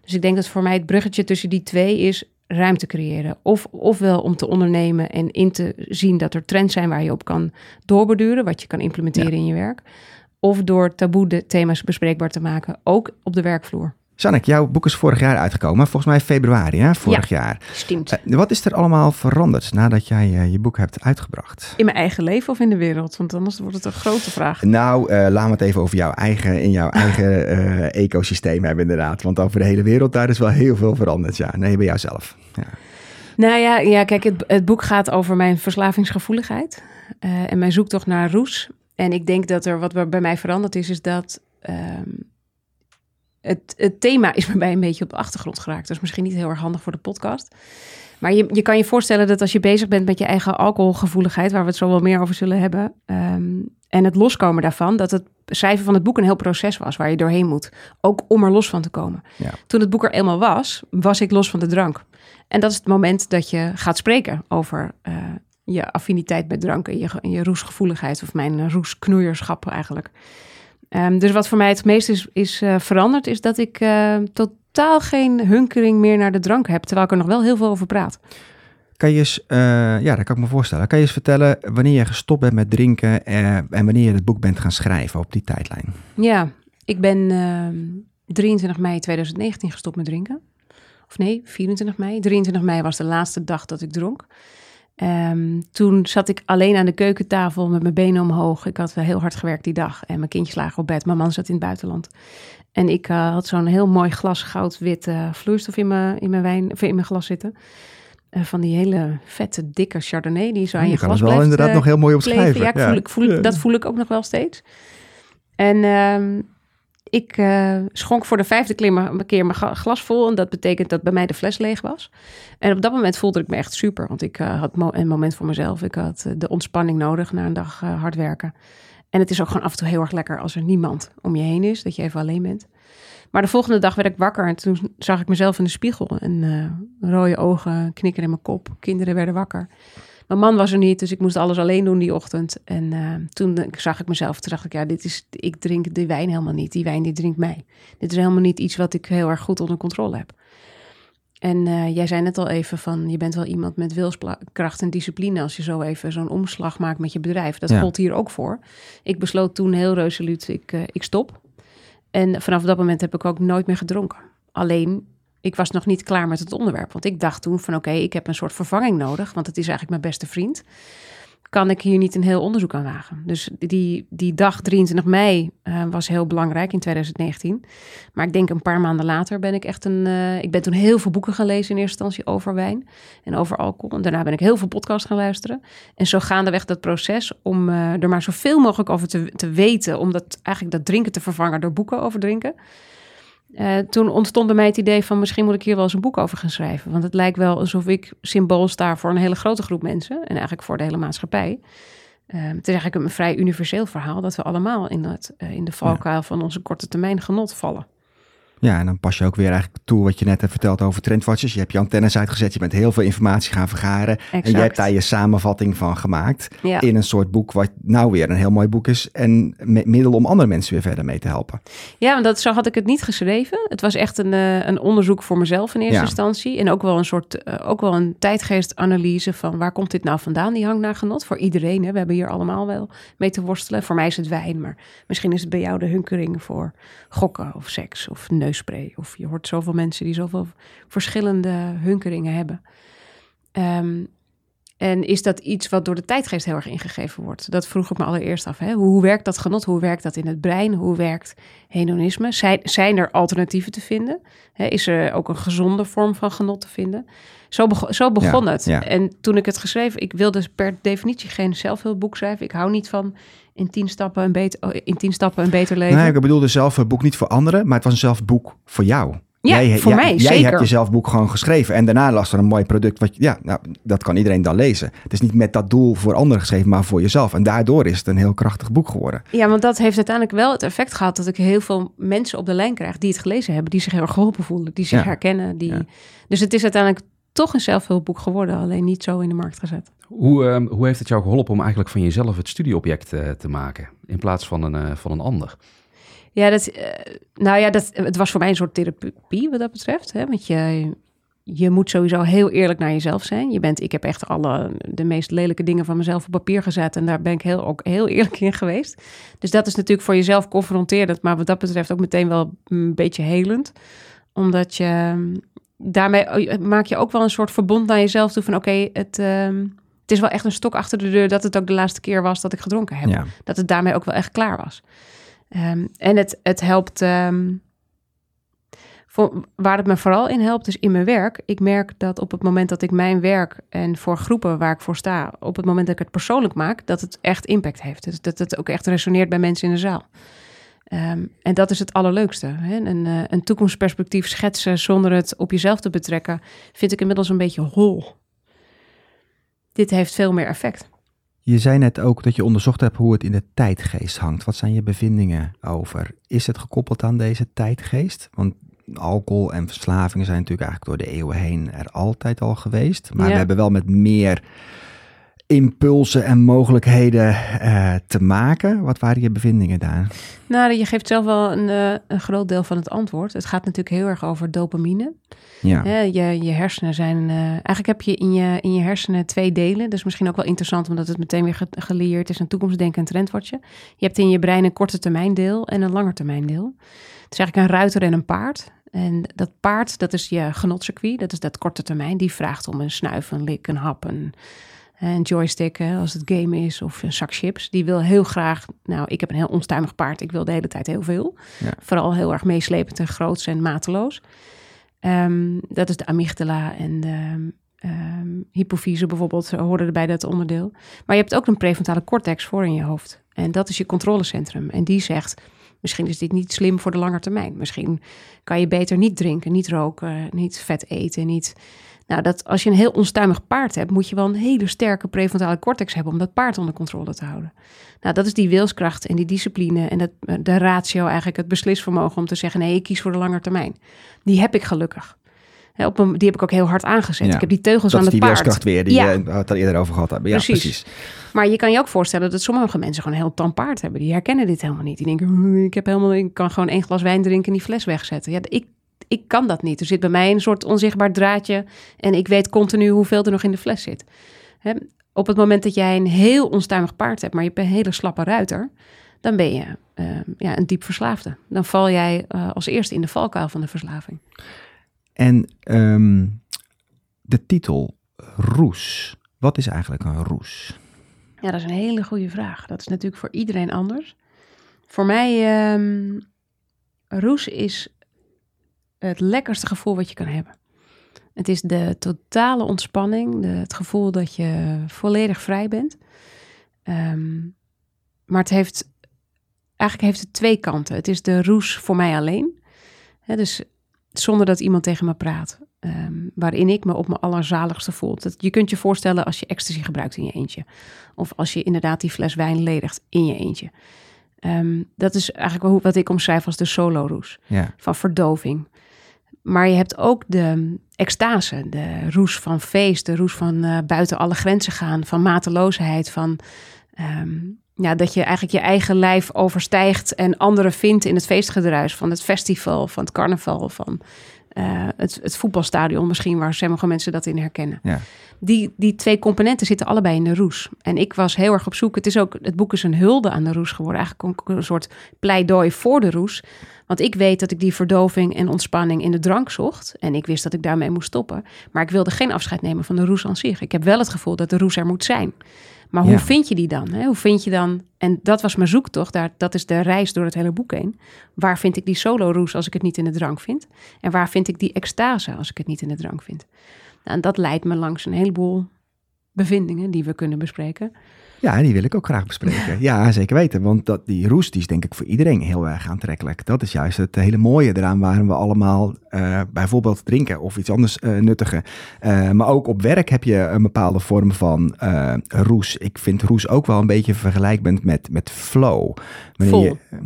Dus ik denk dat voor mij het bruggetje tussen die twee is ruimte creëren. Of, ofwel om te ondernemen en in te zien dat er trends zijn waar je op kan doorborduren, wat je kan implementeren in je werk. Of door taboe de thema's bespreekbaar te maken, ook op de werkvloer. Sannek, jouw boek is vorig jaar uitgekomen. Volgens mij februari, hè? vorig jaar. Stimmt. Eh, wat is er allemaal veranderd nadat jij eh, je boek hebt uitgebracht? In mijn eigen leven of in de wereld? Want anders wordt het een grote vraag. Nou, eh laten we het even over jouw eigen, in jouw eigen ecosysteem hebben inderdaad. Want over de hele wereld, daar is wel heel veel veranderd. Ja, nee, bij jouzelf. Ja. Nou ja, ja kijk, het, het boek gaat over mijn verslavingsgevoeligheid en mijn zoektocht naar roes. En ik denk dat er wat bij mij veranderd is, is dat ehm, het, het thema is bij mij een beetje op de achtergrond geraakt. Is misschien niet heel erg handig voor de podcast. Maar je, je kan je voorstellen dat als je bezig bent met je eigen alcoholgevoeligheid, waar we het zo wel meer over zullen hebben, ehm, en het loskomen daarvan, dat het schrijven van het boek een heel proces was waar je doorheen moet. Ook om er los van te komen. Ja. Toen het boek er eenmaal was, was ik los van de drank. En dat is het moment dat je gaat spreken over uh, je affiniteit met drank en je, je roesgevoeligheid, of mijn roesknoeierschap eigenlijk. Um, dus wat voor mij het meest is, is uh, veranderd, is dat ik uh, totaal geen hunkering meer naar de drank heb, terwijl ik er nog wel heel veel over praat. Kan je eens, uh, ja, dat kan ik me voorstellen. Kan je eens vertellen wanneer je gestopt bent met drinken en wanneer je het boek bent gaan schrijven op die tijdlijn? Ja, ik ben 23 mei 2019 gestopt met drinken. Of nee, 24 mei. 23 mei was de laatste dag dat ik dronk. Um, toen zat ik alleen aan de keukentafel met mijn benen omhoog. Ik had heel hard gewerkt die dag en mijn kindjes lagen op bed. Mijn man zat in het buitenland. En ik uh, had zo'n heel mooi glas goud-wit uh, vloeistof in mijn, in mijn wijn, of in mijn glas zitten. Uh, van die hele vette, dikke Chardonnay die zo aan je, je glas het wel inderdaad nog heel mooi opschrijven. Ja, ik voel, Ik voel, dat voel ik ook nog wel steeds. En ehm, ik uh, schonk voor de vijfde keer mijn glas vol. En dat betekent dat bij mij de fles leeg was. En op dat moment voelde ik me echt super. Want ik uh, had een moment voor mezelf. Ik had uh, de ontspanning nodig na een dag hard werken. En het is ook gewoon af en toe heel erg lekker als er niemand om je heen is. Dat je even alleen bent. Maar de volgende dag werd ik wakker. En toen zag ik mezelf in de spiegel. En rode ogen, knikken in mijn kop. Kinderen werden wakker. Mijn man was er niet, dus ik moest alles alleen doen die ochtend. En uh, toen zag ik mezelf, toen dacht ik, ja, dit is, ik drink die wijn helemaal niet. Die wijn, die drinkt mij. Dit is helemaal niet iets wat ik heel erg goed onder controle heb. En uh, jij zei net al even van, je bent wel iemand met wilskracht en discipline als je zo even zo'n omslag maakt met je bedrijf. Dat ja. gold hier ook voor. Ik besloot toen heel resoluut, ik, uh, ik stop. En vanaf dat moment heb ik ook nooit meer gedronken. Alleen ik was nog niet klaar met het onderwerp. Want ik dacht toen van oké, ik heb een soort vervanging nodig. Want het is eigenlijk mijn beste vriend. Kan ik hier niet een heel onderzoek aan wagen? Dus die, die dag 23 mei uh, was heel belangrijk in 2019. Maar ik denk een paar maanden later ben ik echt een... Uh, ik ben toen heel veel boeken gaan lezen in eerste instantie over wijn en over alcohol. En daarna ben ik heel veel podcasts gaan luisteren. En zo gaandeweg dat proces om uh, er maar zoveel mogelijk over te, te weten. Om dat, eigenlijk dat drinken te vervangen door boeken over drinken. Uh, toen ontstond bij mij het idee van misschien moet ik hier wel eens een boek over gaan schrijven. Want het lijkt wel alsof ik symbool sta voor een hele grote groep mensen en eigenlijk voor de hele maatschappij. Uh, het is eigenlijk een vrij universeel verhaal dat we allemaal in, het, uh, in de valkuil van onze korte termijn genot vallen. Ja, en dan pas je ook weer eigenlijk toe wat je net hebt verteld over trendwatches. Je hebt je antennes uitgezet, je bent heel veel informatie gaan vergaren. Exact. En je hebt daar je samenvatting van gemaakt. Ja. In een soort boek wat nou weer een heel mooi boek is. En middel om andere mensen weer verder mee te helpen. Ja, want dat, zo had ik het niet geschreven. Het was echt een, uh, een onderzoek voor mezelf in eerste Ja. instantie. En ook wel een soort, uh, ook wel een tijdgeestanalyse van waar komt dit nou vandaan, die hang naar genot. Voor iedereen, hè. we hebben hier allemaal wel mee te worstelen. Voor mij is het wijn, maar misschien is het bij jou de hunkering voor gokken of seks of neusspray. Of je hoort zoveel mensen die zoveel verschillende hunkeringen hebben. Um, en is dat iets wat door de tijdgeest heel erg ingegeven wordt? Dat vroeg ik me allereerst af. Hè? Hoe, hoe werkt dat genot? Hoe werkt dat in het brein? Hoe werkt hedonisme? Zijn, zijn er alternatieven te vinden? Hè, is er ook een gezonde vorm van genot te vinden? Zo, begon, zo begon Ja, het. ja. En toen ik het geschreven, ik wilde per definitie geen zelfhulpboek schrijven. Ik hou niet van in tien stappen een beter, oh, in tien stappen een beter leven. Nee, ik bedoelde zelf een boek niet voor anderen, maar het was een zelfboek voor jou. Ja, voor mij, Jij zeker. hebt je zelfboek gewoon geschreven en daarna las er een mooi product. Wat, ja, nou, dat kan iedereen dan lezen. Het is niet met dat doel voor anderen geschreven, maar voor jezelf. En daardoor is het een heel krachtig boek geworden. Ja, want dat heeft uiteindelijk wel het effect gehad dat ik heel veel mensen op de lijn krijg die het gelezen hebben, die zich heel erg geholpen voelen, die zich Ja. herkennen. Die... Ja. Dus het is uiteindelijk toch een zelfhulpboek geworden, alleen niet zo in de markt gezet. Hoe, ehm, hoe heeft het jou geholpen om eigenlijk van jezelf het studieobject eh, te maken in plaats van een, eh, van een ander? Ja, dat, eh, nou ja, dat, het was voor mij een soort therapie wat dat betreft. Hè? Want je, je moet sowieso heel eerlijk naar jezelf zijn. Je bent, ik heb echt alle de meest lelijke dingen van mezelf op papier gezet. En daar ben ik heel, ook heel eerlijk in geweest. Dus dat is natuurlijk voor jezelf confronterend. Maar wat dat betreft ook meteen wel een beetje helend. Omdat je daarmee maak je ook wel een soort verbond naar jezelf toe van oké, het, ehm, het is wel echt een stok achter de deur dat het ook de laatste keer was dat ik gedronken heb. Ja. Dat het daarmee ook wel echt klaar was. Ehm, en het, het helpt. ehm, voor, waar het me vooral in helpt, is in mijn werk. Ik merk dat op het moment dat ik mijn werk en voor groepen waar ik voor sta, op het moment dat ik het persoonlijk maak, dat het echt impact heeft. Dus dat het ook echt resoneert bij mensen in de zaal. Ehm, en dat is het allerleukste. Hè? Een, eh, een toekomstperspectief schetsen zonder het op jezelf te betrekken, vind ik inmiddels een beetje hol. Dit heeft veel meer effect. Je zei net ook dat je onderzocht hebt hoe het in de tijdgeest hangt. Wat zijn je bevindingen over? Is het gekoppeld aan deze tijdgeest? Want alcohol en verslavingen zijn natuurlijk eigenlijk door de eeuwen heen er altijd al geweest. Maar Ja. we hebben wel met meer impulsen en mogelijkheden eh, te maken. Wat waren je bevindingen daar? Nou, je geeft zelf wel een, eh, een groot deel van het antwoord. Het gaat natuurlijk heel erg over dopamine. Ja, je, je hersenen zijn. eh, eigenlijk heb je in, je in je hersenen twee delen. Dat is misschien ook wel interessant, omdat het meteen weer ge- geleerd is aan toekomstdenken en trendwatchen. Je hebt in je brein een korte termijn deel en een lange termijn deel. Het is eigenlijk een ruiter en een paard. En dat paard, dat is je genotcircuit, dat is dat korte termijn. Die vraagt om een snuif, een lik, een hap, een, een joystick, als het game is, of een zak chips. Die wil heel graag, nou, ik heb een heel onstuimig paard, ik wil de hele tijd heel veel. Ja. Vooral heel erg meeslepend en groots en mateloos. Ehm, dat is de amygdala en de ehm, hypofyse bijvoorbeeld, horen erbij dat onderdeel. Maar je hebt ook een prefrontale cortex voor in je hoofd. En dat is je controlecentrum. En die zegt, misschien is dit niet slim voor de lange termijn. Misschien kan je beter niet drinken, niet roken, niet vet eten, niet... Nou, dat, als je een heel onstuimig paard hebt, moet je wel een hele sterke prefrontale cortex hebben om dat paard onder controle te houden. Nou, dat is die wilskracht en die discipline en dat, de ratio, eigenlijk het beslisvermogen om te zeggen: nee, ik kies voor de lange termijn. Die heb ik gelukkig. Op een, die heb ik ook heel hard aangezet. Ja. Ik heb die teugels dat aan is het die paard. wilskracht weer die Ja. eh, we het al eerder over gehad hebben. Ja, Precies. precies. Maar je kan je ook voorstellen dat sommige mensen gewoon een heel tam paard hebben. Die herkennen dit helemaal niet. Die denken, "Hm, ik, heb helemaal, ik kan gewoon één glas wijn drinken en die fles wegzetten. Ja, ik, ik kan dat niet. Er zit bij mij een soort onzichtbaar draadje. En ik weet continu hoeveel er nog in de fles zit. Hè, op het moment dat jij een heel onstuimig paard hebt, maar je hebt een hele slappe ruiter. Dan ben je eh, ja, een diep verslaafde. Dan val jij eh, als eerste in de valkuil van de verslaving. En ehm, de titel Roes. Wat is eigenlijk een roes? Ja, dat is een hele goede vraag. Dat is natuurlijk voor iedereen anders. Voor mij, ehm roes is het lekkerste gevoel wat je kan hebben. Het is de totale ontspanning, de, het gevoel dat je volledig vrij bent. Ehm, maar het heeft, eigenlijk heeft het twee kanten. Het is de roes voor mij alleen. Dus zonder dat iemand tegen me praat. Ehm, waarin ik me op mijn allerzaligste voel. Dat, je kunt je voorstellen als je ecstasy gebruikt in je eentje. Of als je inderdaad die fles wijn ledigt in je eentje. Ehm, dat is eigenlijk wat ik omschrijf als de solo-roes. Ja, Van verdoving. Maar je hebt ook de extase, de roes van feest, de roes van eh, buiten alle grenzen gaan, van mateloosheid, van ehm, ja, dat je eigenlijk je eigen lijf overstijgt en anderen vindt in het feestgedruis van het festival, van het carnaval, van eh, het, het voetbalstadion misschien, waar sommige mensen dat in herkennen. ja. Die, die twee componenten zitten allebei in de roes. En ik was heel erg op zoek. Het, is ook, het boek is een hulde aan de roes geworden. Eigenlijk ook een soort pleidooi voor de roes. Want ik weet dat ik die verdoving en ontspanning in de drank zocht. En ik wist dat ik daarmee moest stoppen. Maar ik wilde geen afscheid nemen van de roes aan zich. Ik heb wel het gevoel dat de roes er moet zijn. Maar hoe Ja. vind je die dan? Hè? Hoe vind je dan? En dat was mijn zoektocht. Daar, dat is de reis door het hele boek heen. Waar vind ik die solo-roes als ik het niet in de drank vind? En waar vind ik die extase als ik het niet in de drank vind? Nou, en dat leidt me langs een heleboel bevindingen die we kunnen bespreken. Ja, die wil ik ook graag bespreken. Ja, zeker weten. Want dat, die roes die is denk ik voor iedereen heel erg aantrekkelijk. Dat is juist het hele mooie eraan waarom we allemaal eh, bijvoorbeeld drinken of iets anders eh, nuttigen. Eh, maar ook op werk heb je een bepaalde vorm van roes. Ik vind roes ook wel een beetje vergelijkbaar met, met flow. Wanneer Vol. Je,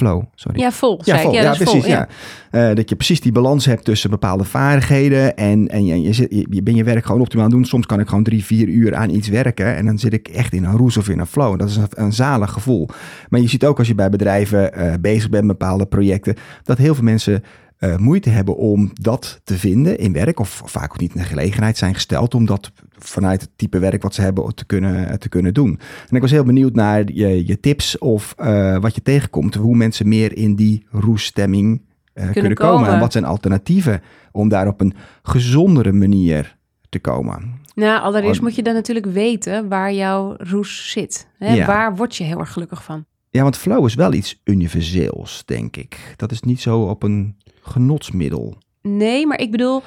flow, sorry. Ja, vol. Ja, vol. Precies. vol, ja. Eh, dat je precies die balans hebt tussen bepaalde vaardigheden en, en je, je, zit, je, je bent je werk gewoon optimaal aan doen. Soms kan ik gewoon drie, vier uur aan iets werken en dan zit ik echt in een roes of in een flow. Dat is een, een zalig gevoel. Maar je ziet ook als je bij bedrijven eh, bezig bent met bepaalde projecten, dat heel veel mensen eh, moeite hebben om dat te vinden in werk. Of vaak ook niet in de gelegenheid zijn gesteld om dat vanuit het type werk wat ze hebben te kunnen, te kunnen doen. En ik was heel benieuwd naar je, je tips of eh, wat je tegenkomt. Hoe mensen meer in die roesstemming eh, kunnen, komen. komen. En wat zijn alternatieven om daar op een gezondere manier te komen. Nou, allereerst moet je dan natuurlijk weten waar jouw roes zit. Hè? Ja. Waar word je heel erg gelukkig van? Ja, want flow is wel iets universeels, denk ik. Dat is niet zo op een genotsmiddel. Nee, maar ik bedoel,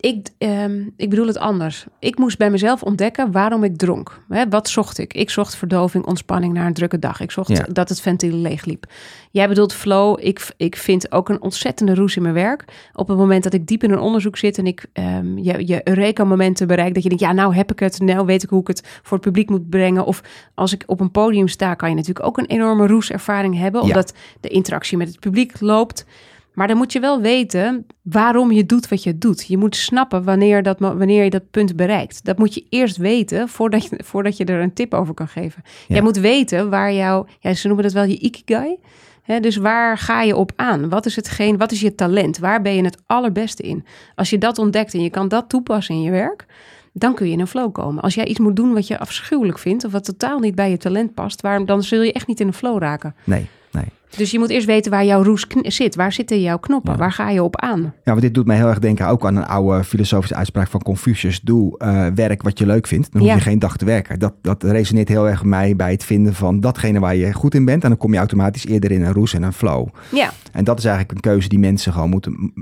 Ik, ehm, ik bedoel het anders. Ik moest bij mezelf ontdekken waarom ik dronk. Hè, wat zocht ik? Ik zocht verdoving, ontspanning na een drukke dag. Ik zocht Ja. dat het ventiel leegliep. Jij bedoelt flow. Ik, ik vind ook een ontzettende roes in mijn werk. Op het moment dat ik diep in een onderzoek zit en ik ehm, je, je Eureka-momenten bereik, dat je denkt, ja, nou heb ik het. Nou weet ik hoe ik het voor het publiek moet brengen. Of als ik op een podium sta, kan je natuurlijk ook een enorme roeservaring hebben, Ja. omdat de interactie met het publiek loopt. Maar dan moet je wel weten waarom je doet wat je doet. Je moet snappen wanneer, dat, wanneer je dat punt bereikt. Dat moet je eerst weten voordat je, voordat je er een tip over kan geven. Ja. Jij moet weten waar jouw, ja, ze noemen dat wel je ikigai. Dus waar ga je op aan? Wat is hetgeen, wat is je talent? Waar ben je het allerbeste in? Als je dat ontdekt en je kan dat toepassen in je werk, dan kun je in een flow komen. Als jij iets moet doen wat je afschuwelijk vindt of wat totaal niet bij je talent past, waarom, dan zul je echt niet in een flow raken. Nee, nee. Dus je moet eerst weten waar jouw roes zit. Waar zitten jouw knoppen? Ja. Waar ga je op aan? Ja, want dit doet mij heel erg denken ook aan een oude filosofische uitspraak van Confucius. Doe eh, werk wat je leuk vindt, dan hoef Ja. je geen dag te werken. Dat, dat resoneert heel erg bij mij bij het vinden van datgene waar je goed in bent. En dan kom je automatisch eerder in een roes en een flow. Ja, En dat is eigenlijk een keuze die mensen gewoon moeten,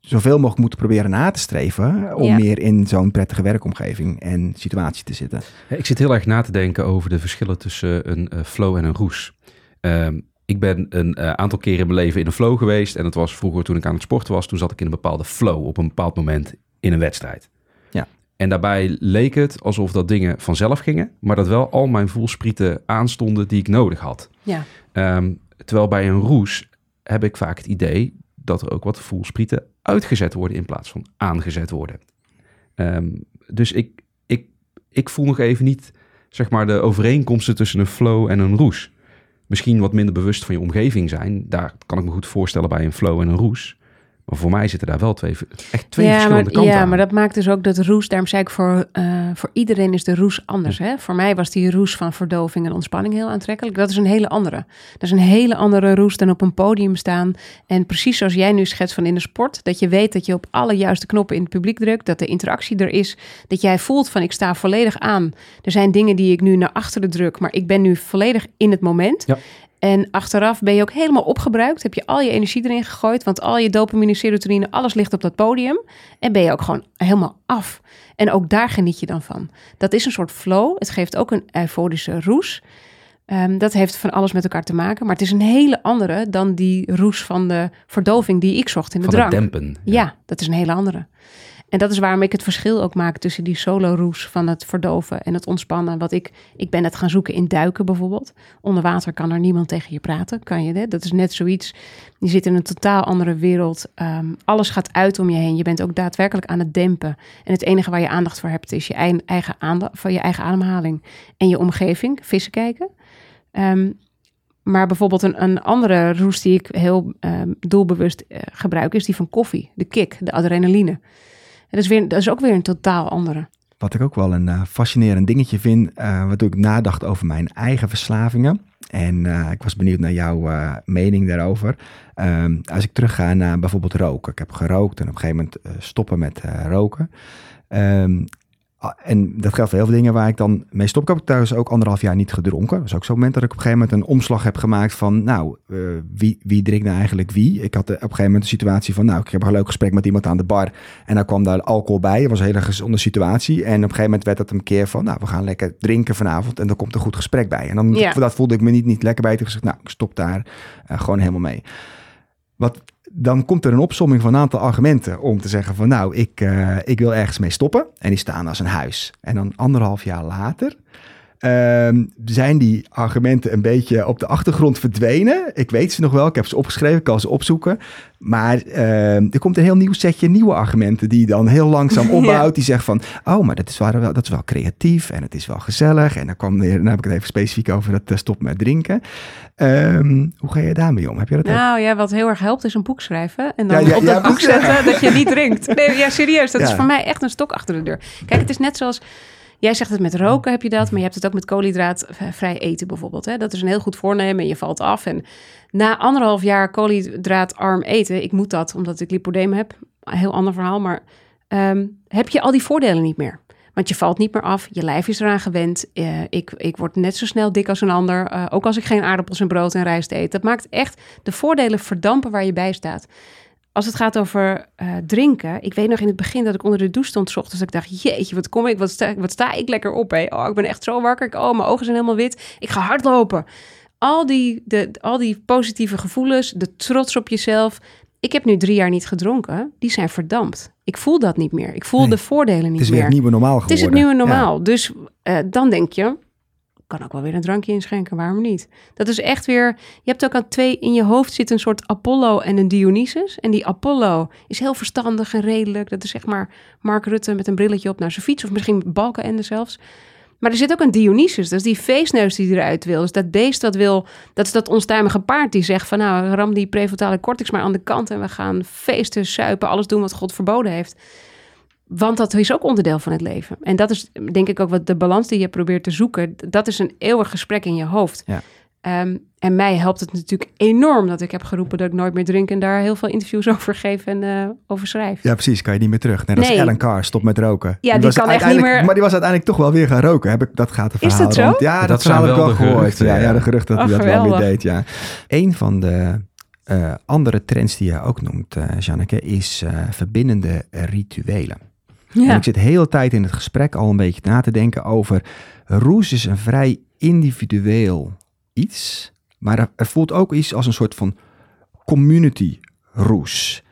zoveel mogelijk moeten proberen na te streven. Om Ja. meer in zo'n prettige werkomgeving en situatie te zitten. Ik zit heel erg na te denken over de verschillen tussen een eh, flow en een roes. Ehm, ik ben een eh, aantal keren in mijn leven in een flow geweest. En dat was vroeger toen ik aan het sporten was. Toen zat ik in een bepaalde flow op een bepaald moment in een wedstrijd. Ja. En daarbij leek het alsof dat dingen vanzelf gingen. Maar dat wel al mijn voelsprieten aanstonden die ik nodig had. ja. Ehm, terwijl bij een roes heb ik vaak het idee dat er ook wat voelsprieten uitgezet worden in plaats van aangezet worden. Ehm, dus ik, ik, ik voel nog even niet zeg maar, de overeenkomsten tussen een flow en een roes. Misschien wat minder bewust van je omgeving zijn. Daar kan ik me goed voorstellen bij een flow en een roes. Maar voor mij zitten daar wel twee, echt twee ja, verschillende maar, kanten ja, aan. maar dat maakt dus ook dat roes, daarom zei ik voor, eh, voor iedereen is de roes anders. Hè? Voor mij was die roes van verdoving en ontspanning heel aantrekkelijk. Dat is een hele andere. Dat is een hele andere roes dan op een podium staan. En precies zoals jij nu schetst van in de sport, dat je weet dat je op alle juiste knoppen in het publiek drukt, dat de interactie er is, dat jij voelt van ik sta volledig aan. Er zijn dingen die ik nu naar achteren druk, maar ik ben nu volledig in het moment. Ja. En achteraf ben je ook helemaal opgebruikt. Heb je al je energie erin gegooid. Want al je dopamine, serotonine, alles ligt op dat podium. En ben je ook gewoon helemaal af. En ook daar geniet je dan van. Dat is een soort flow. Het geeft ook een euforische roes. Ehm, dat heeft van alles met elkaar te maken. Maar het is een hele andere dan die roes van de verdoving die ik zocht in de van drank. het dempen. Ja, dat is een hele andere. En dat is waarom ik het verschil ook maak tussen die solo-roes van het verdoven en het ontspannen. Wat ik, ik ben het gaan zoeken in duiken bijvoorbeeld. Onder water kan er niemand tegen je praten, kan je dit? Dat is net zoiets. Je zit in een totaal andere wereld. Ehm, alles gaat uit om je heen. Je bent ook daadwerkelijk aan het dempen. En het enige waar je aandacht voor hebt is je eigen, van je eigen ademhaling en je omgeving. Vissen kijken. Ehm, maar bijvoorbeeld een, een andere roes die ik heel ehm, doelbewust eh, gebruik, is die van koffie. De kick, de adrenaline. Dat, is weer, is ook weer een totaal andere. Wat ik ook wel een eh, fascinerend dingetje vind, eh waardoor ik nadacht over mijn eigen verslavingen. En eh, ik was benieuwd naar jouw mening daarover. Ehm, als ik terugga naar bijvoorbeeld roken. Ik heb gerookt en op een gegeven moment stoppen met roken. Ehm, en dat geldt voor heel veel dingen waar ik dan mee stop. Ik heb thuis ook anderhalf jaar niet gedronken. Dat is ook zo'n moment dat ik op een gegeven moment een omslag heb gemaakt van... nou, eh, wie, wie drinkt nou eigenlijk wie? Ik had eh, op een gegeven moment een situatie van... nou, ik heb een leuk gesprek met iemand aan de bar... en dan kwam daar alcohol bij. Het was een hele gezonde situatie. En op een gegeven moment werd het een keer van... nou, we gaan lekker drinken vanavond en dan komt een goed gesprek bij. En dan Ja. dat voelde ik me niet, niet lekker bij. Toen gezegd, nou, ik stop daar eh, gewoon helemaal mee. Wat, dan komt er een opsomming van een aantal argumenten om te zeggen van nou, ik, eh, ik wil ergens mee stoppen. En die staan als een huis. En dan anderhalf jaar later ehm, zijn die argumenten een beetje op de achtergrond verdwenen. Ik weet ze nog wel, ik heb ze opgeschreven, ik kan ze opzoeken. Maar ehm, er komt een heel nieuw setje nieuwe argumenten die je dan heel langzaam Ja. opbouwt. Die zegt van, oh, maar dat is, wel, dat is wel creatief en het is wel gezellig. En dan, kwam dan heb ik het even specifiek over dat eh, stop met drinken. Ehm, hoe ga je daarmee om? Heb je dat ook? Nou ja, wat heel erg helpt is een boek schrijven. En dan Ja, ja, op dat boek zetten dat je niet drinkt. Nee, ja, serieus. Dat is voor mij echt een stok achter de deur. Kijk, het is net zoals... Jij zegt het met roken heb je dat, maar je hebt het ook met koolhydraatvrij eten bijvoorbeeld. Hè? Dat is een heel goed voornemen en je valt af. En na anderhalf jaar koolhydraatarm eten, ik moet dat omdat ik lipodeem heb, een heel ander verhaal, maar ehm, heb je al die voordelen niet meer. Want je valt niet meer af, je lijf is eraan gewend. Eh, ik, ik word net zo snel dik als een ander, eh, ook als ik geen aardappels en brood en rijst eet. Dat maakt echt de voordelen verdampen waar je bij staat als het gaat over eh, drinken. Ik weet nog in het begin dat ik onder de douche stond. S ochtends dat ik dacht, jeetje, wat kom ik? Wat sta, wat sta ik lekker op? Hé? Oh, ik ben echt zo wakker. Oh, mijn ogen zijn helemaal wit. Ik ga hardlopen. Al die, de, al die positieve gevoelens, de trots op jezelf. Ik heb nu drie jaar niet gedronken. Die zijn verdampt. Ik voel dat niet meer. Ik voel Nee, de voordelen niet Het is meer. weer het nieuwe normaal geworden. Het is het nieuwe Ja. normaal. Dus eh, dan denk je, kan ook wel weer een drankje inschenken, waarom niet? Dat is echt weer, je hebt ook aan twee, in je hoofd zit een soort Apollo en een Dionysus. En die Apollo is heel verstandig en redelijk. Dat is zeg maar Mark Rutte met een brilletje op naar zijn fiets, of misschien Balkenende zelfs. Maar er zit ook een Dionysus, dat is die feestneus die eruit wil. Dus dat beest dat wil, dat is dat onstuimige paard die zegt van nou, ram die prefrontale cortex maar aan de kant en we gaan feesten, suipen, alles doen wat God verboden heeft. Want dat is ook onderdeel van het leven. En dat is denk ik ook wat de balans die je probeert te zoeken. Dat is een eeuwig gesprek in je hoofd. Ja. Ehm, en mij helpt het natuurlijk enorm dat ik heb geroepen dat ik nooit meer drink en daar heel veel interviews over geef en eh, over schrijf. Ja, precies. Kan je niet meer terug. Net als Nee. Ellen Carr, stop met roken. die was kan echt niet meer- Maar die was uiteindelijk toch wel weer gaan roken. Heb ik, dat gaat de Is dat zo? rond. Ja, dat, Dat verhaal zijn heb ik wel gehoord. ja, ja. ja. de geruchten dat Oh, hij dat wel weer deed. Ja. Een van de eh, andere trends die je ook noemt, eh Janneke, is verbindende rituelen. En ik zit de hele tijd in het gesprek al een beetje na te denken over... Roes is een vrij individueel iets. Maar er, er voelt ook iets als een soort van community roes.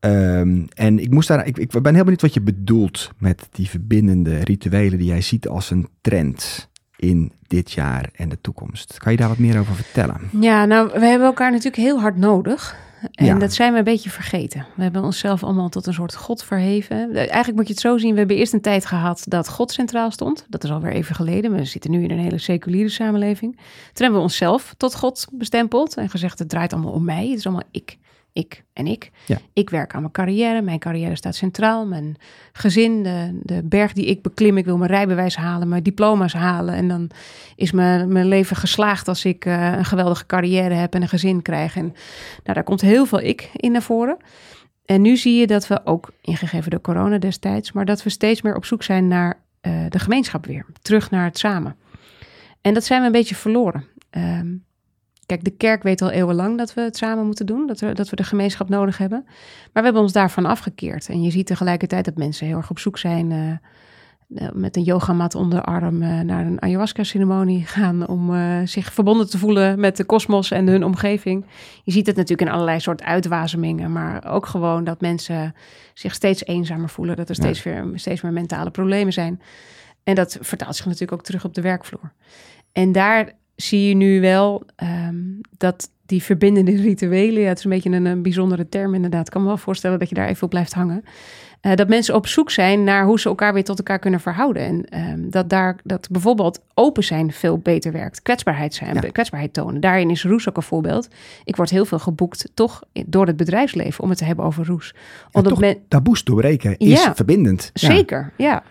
Ehm, en ik, moest daar, ik, ik ben heel benieuwd wat je bedoelt met die verbindende rituelen... die jij ziet als een trend in dit jaar en de toekomst. Kan je daar wat meer over vertellen? ja, nou, we hebben elkaar natuurlijk heel hard nodig. En dat zijn we een beetje vergeten. We hebben onszelf allemaal tot een soort God verheven. Eigenlijk moet je het zo zien. We hebben eerst een tijd gehad dat God centraal stond. Dat is alweer even geleden. We zitten nu in een hele seculiere samenleving. Toen hebben we onszelf tot God bestempeld en gezegd: het draait allemaal om mij. Het is allemaal ik, ik en ik. Ja. Ik werk aan mijn carrière. Mijn carrière staat centraal. Mijn gezin, de, de berg die ik beklim. Ik wil mijn rijbewijs halen, mijn diploma's halen. En dan is mijn, mijn leven geslaagd als ik eh, een geweldige carrière heb en een gezin krijg. En nou, daar komt heel veel ik in naar voren. En nu zie je dat we ook, ingegeven door corona destijds, maar dat we steeds meer op zoek zijn naar eh, de gemeenschap weer. Terug naar het samen. En dat zijn we een beetje verloren. Ehm, kijk, de kerk weet al eeuwenlang dat we het samen moeten doen, dat we, dat we de gemeenschap nodig hebben. Maar we hebben ons daarvan afgekeerd. En je ziet tegelijkertijd dat mensen heel erg op zoek zijn eh, eh, met een yogamat onder de arm eh, naar een ayahuasca-ceremonie gaan om zich verbonden te voelen met de kosmos en hun omgeving. Je ziet het natuurlijk in allerlei soort uitwazemingen, maar ook gewoon dat mensen zich steeds eenzamer voelen, dat er Ja. steeds, weer, steeds meer mentale problemen zijn. En dat vertaalt zich natuurlijk ook terug op de werkvloer. En daar zie je nu wel ehm, dat die verbindende rituelen, ja, het is een beetje een, een bijzondere term inderdaad. Ik kan me wel voorstellen dat je daar even op blijft hangen. Eh, dat mensen op zoek zijn naar hoe ze elkaar weer tot elkaar kunnen verhouden. En ehm, dat, daar, dat bijvoorbeeld open zijn veel beter werkt. Kwetsbaarheid zijn, Ja. kwetsbaarheid tonen. Daarin is Roes ook een voorbeeld. Ik word heel veel geboekt, toch door het bedrijfsleven, om het te hebben over Roes. Omdat toch men, taboes doorbreken is Ja. verbindend. Ja. Zeker, ja.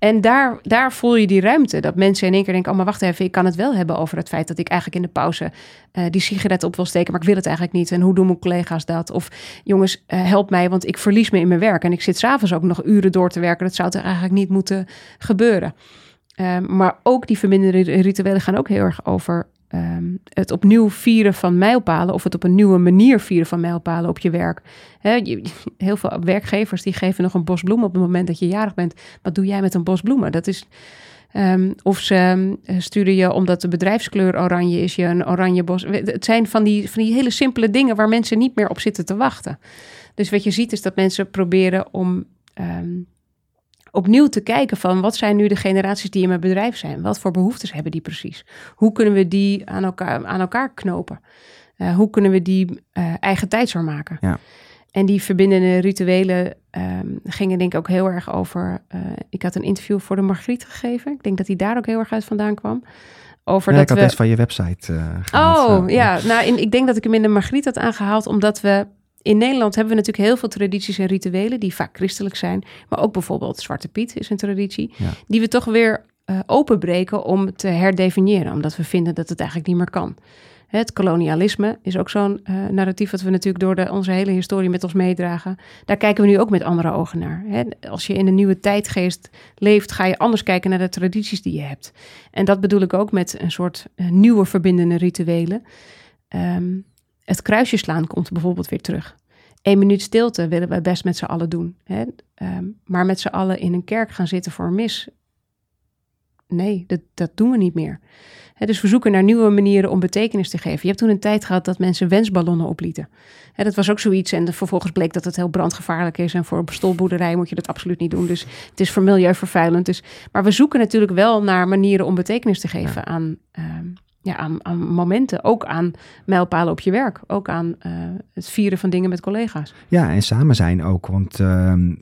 En daar, daar voel je die ruimte. Dat mensen in één keer denken: oh, maar wacht even, ik kan het wel hebben over het feit dat ik eigenlijk in de pauze eh, die sigaret op wil steken, maar ik wil het eigenlijk niet. En hoe doen mijn collega's dat? Of jongens, eh, help mij, want ik verlies me in mijn werk. En ik zit s'avonds ook nog uren door te werken. Dat zou toch eigenlijk niet moeten gebeuren. Ehm, maar ook die verbindende rituelen gaan ook heel erg over ehm, het opnieuw vieren van mijlpalen. Of het op een nieuwe manier vieren van mijlpalen op je werk. Hè, je- heel veel werkgevers die geven nog een bos bloemen op het moment dat je jarig bent. Wat doe jij met een bos bloemen? Dat is. ehm, of ze ehm, sturen je, omdat de bedrijfskleur oranje is, je een oranje bos. Het zijn van die, van die hele simpele dingen waar mensen niet meer op zitten te wachten. Dus wat je ziet is dat mensen proberen om opnieuw te kijken van wat zijn nu de generaties die in mijn bedrijf zijn? Wat voor behoeftes hebben die precies? Hoe kunnen we die aan elkaar, aan elkaar knopen? Eh, hoe kunnen we die eh, eigen tijdsor maken? Ja. En die verbindende rituelen ehm, gingen denk ik ook heel erg over... eh, ik had een interview voor de Margriet gegeven. Ik denk dat die daar ook heel erg uit vandaan kwam. Over Ja, dat ik had we... van je website gehaald, Oh, ja. Nou, in, ik denk dat ik hem in de Margriet had aangehaald, omdat we in Nederland hebben we natuurlijk heel veel tradities en rituelen die vaak christelijk zijn. Maar ook bijvoorbeeld Zwarte Piet is een traditie. Ja. Die we toch weer eh, openbreken om te herdefiniëren. Omdat we vinden dat het eigenlijk niet meer kan. Het kolonialisme is ook zo'n eh, narratief dat we natuurlijk door de, onze hele historie met ons meedragen. Daar kijken we nu ook met andere ogen naar. Hè? Als je in een nieuwe tijdgeest leeft, ga je anders kijken naar de tradities die je hebt. En dat bedoel ik ook met een soort eh, nieuwe verbindende rituelen. Ehm, het kruisje slaan komt bijvoorbeeld weer terug. Eén minuut stilte willen we best met z'n allen doen. Hè? Ehm, maar met z'n allen in een kerk gaan zitten voor een mis. Nee, dat, dat doen we niet meer. Dus we zoeken naar nieuwe manieren om betekenis te geven. Je hebt toen een tijd gehad dat mensen wensballonnen oplieten. Dat was ook zoiets. En vervolgens bleek dat het heel brandgevaarlijk is. En voor een stolboerderij moet je dat absoluut niet doen. Dus het is voor milieuvervuilend. Dus, maar we zoeken natuurlijk wel naar manieren om betekenis te geven aan, ehm, ja, aan, momenten. Ook aan mijlpalen op je werk. Ook aan eh, het vieren van dingen met collega's. Ja, en samen zijn ook. Want ehm,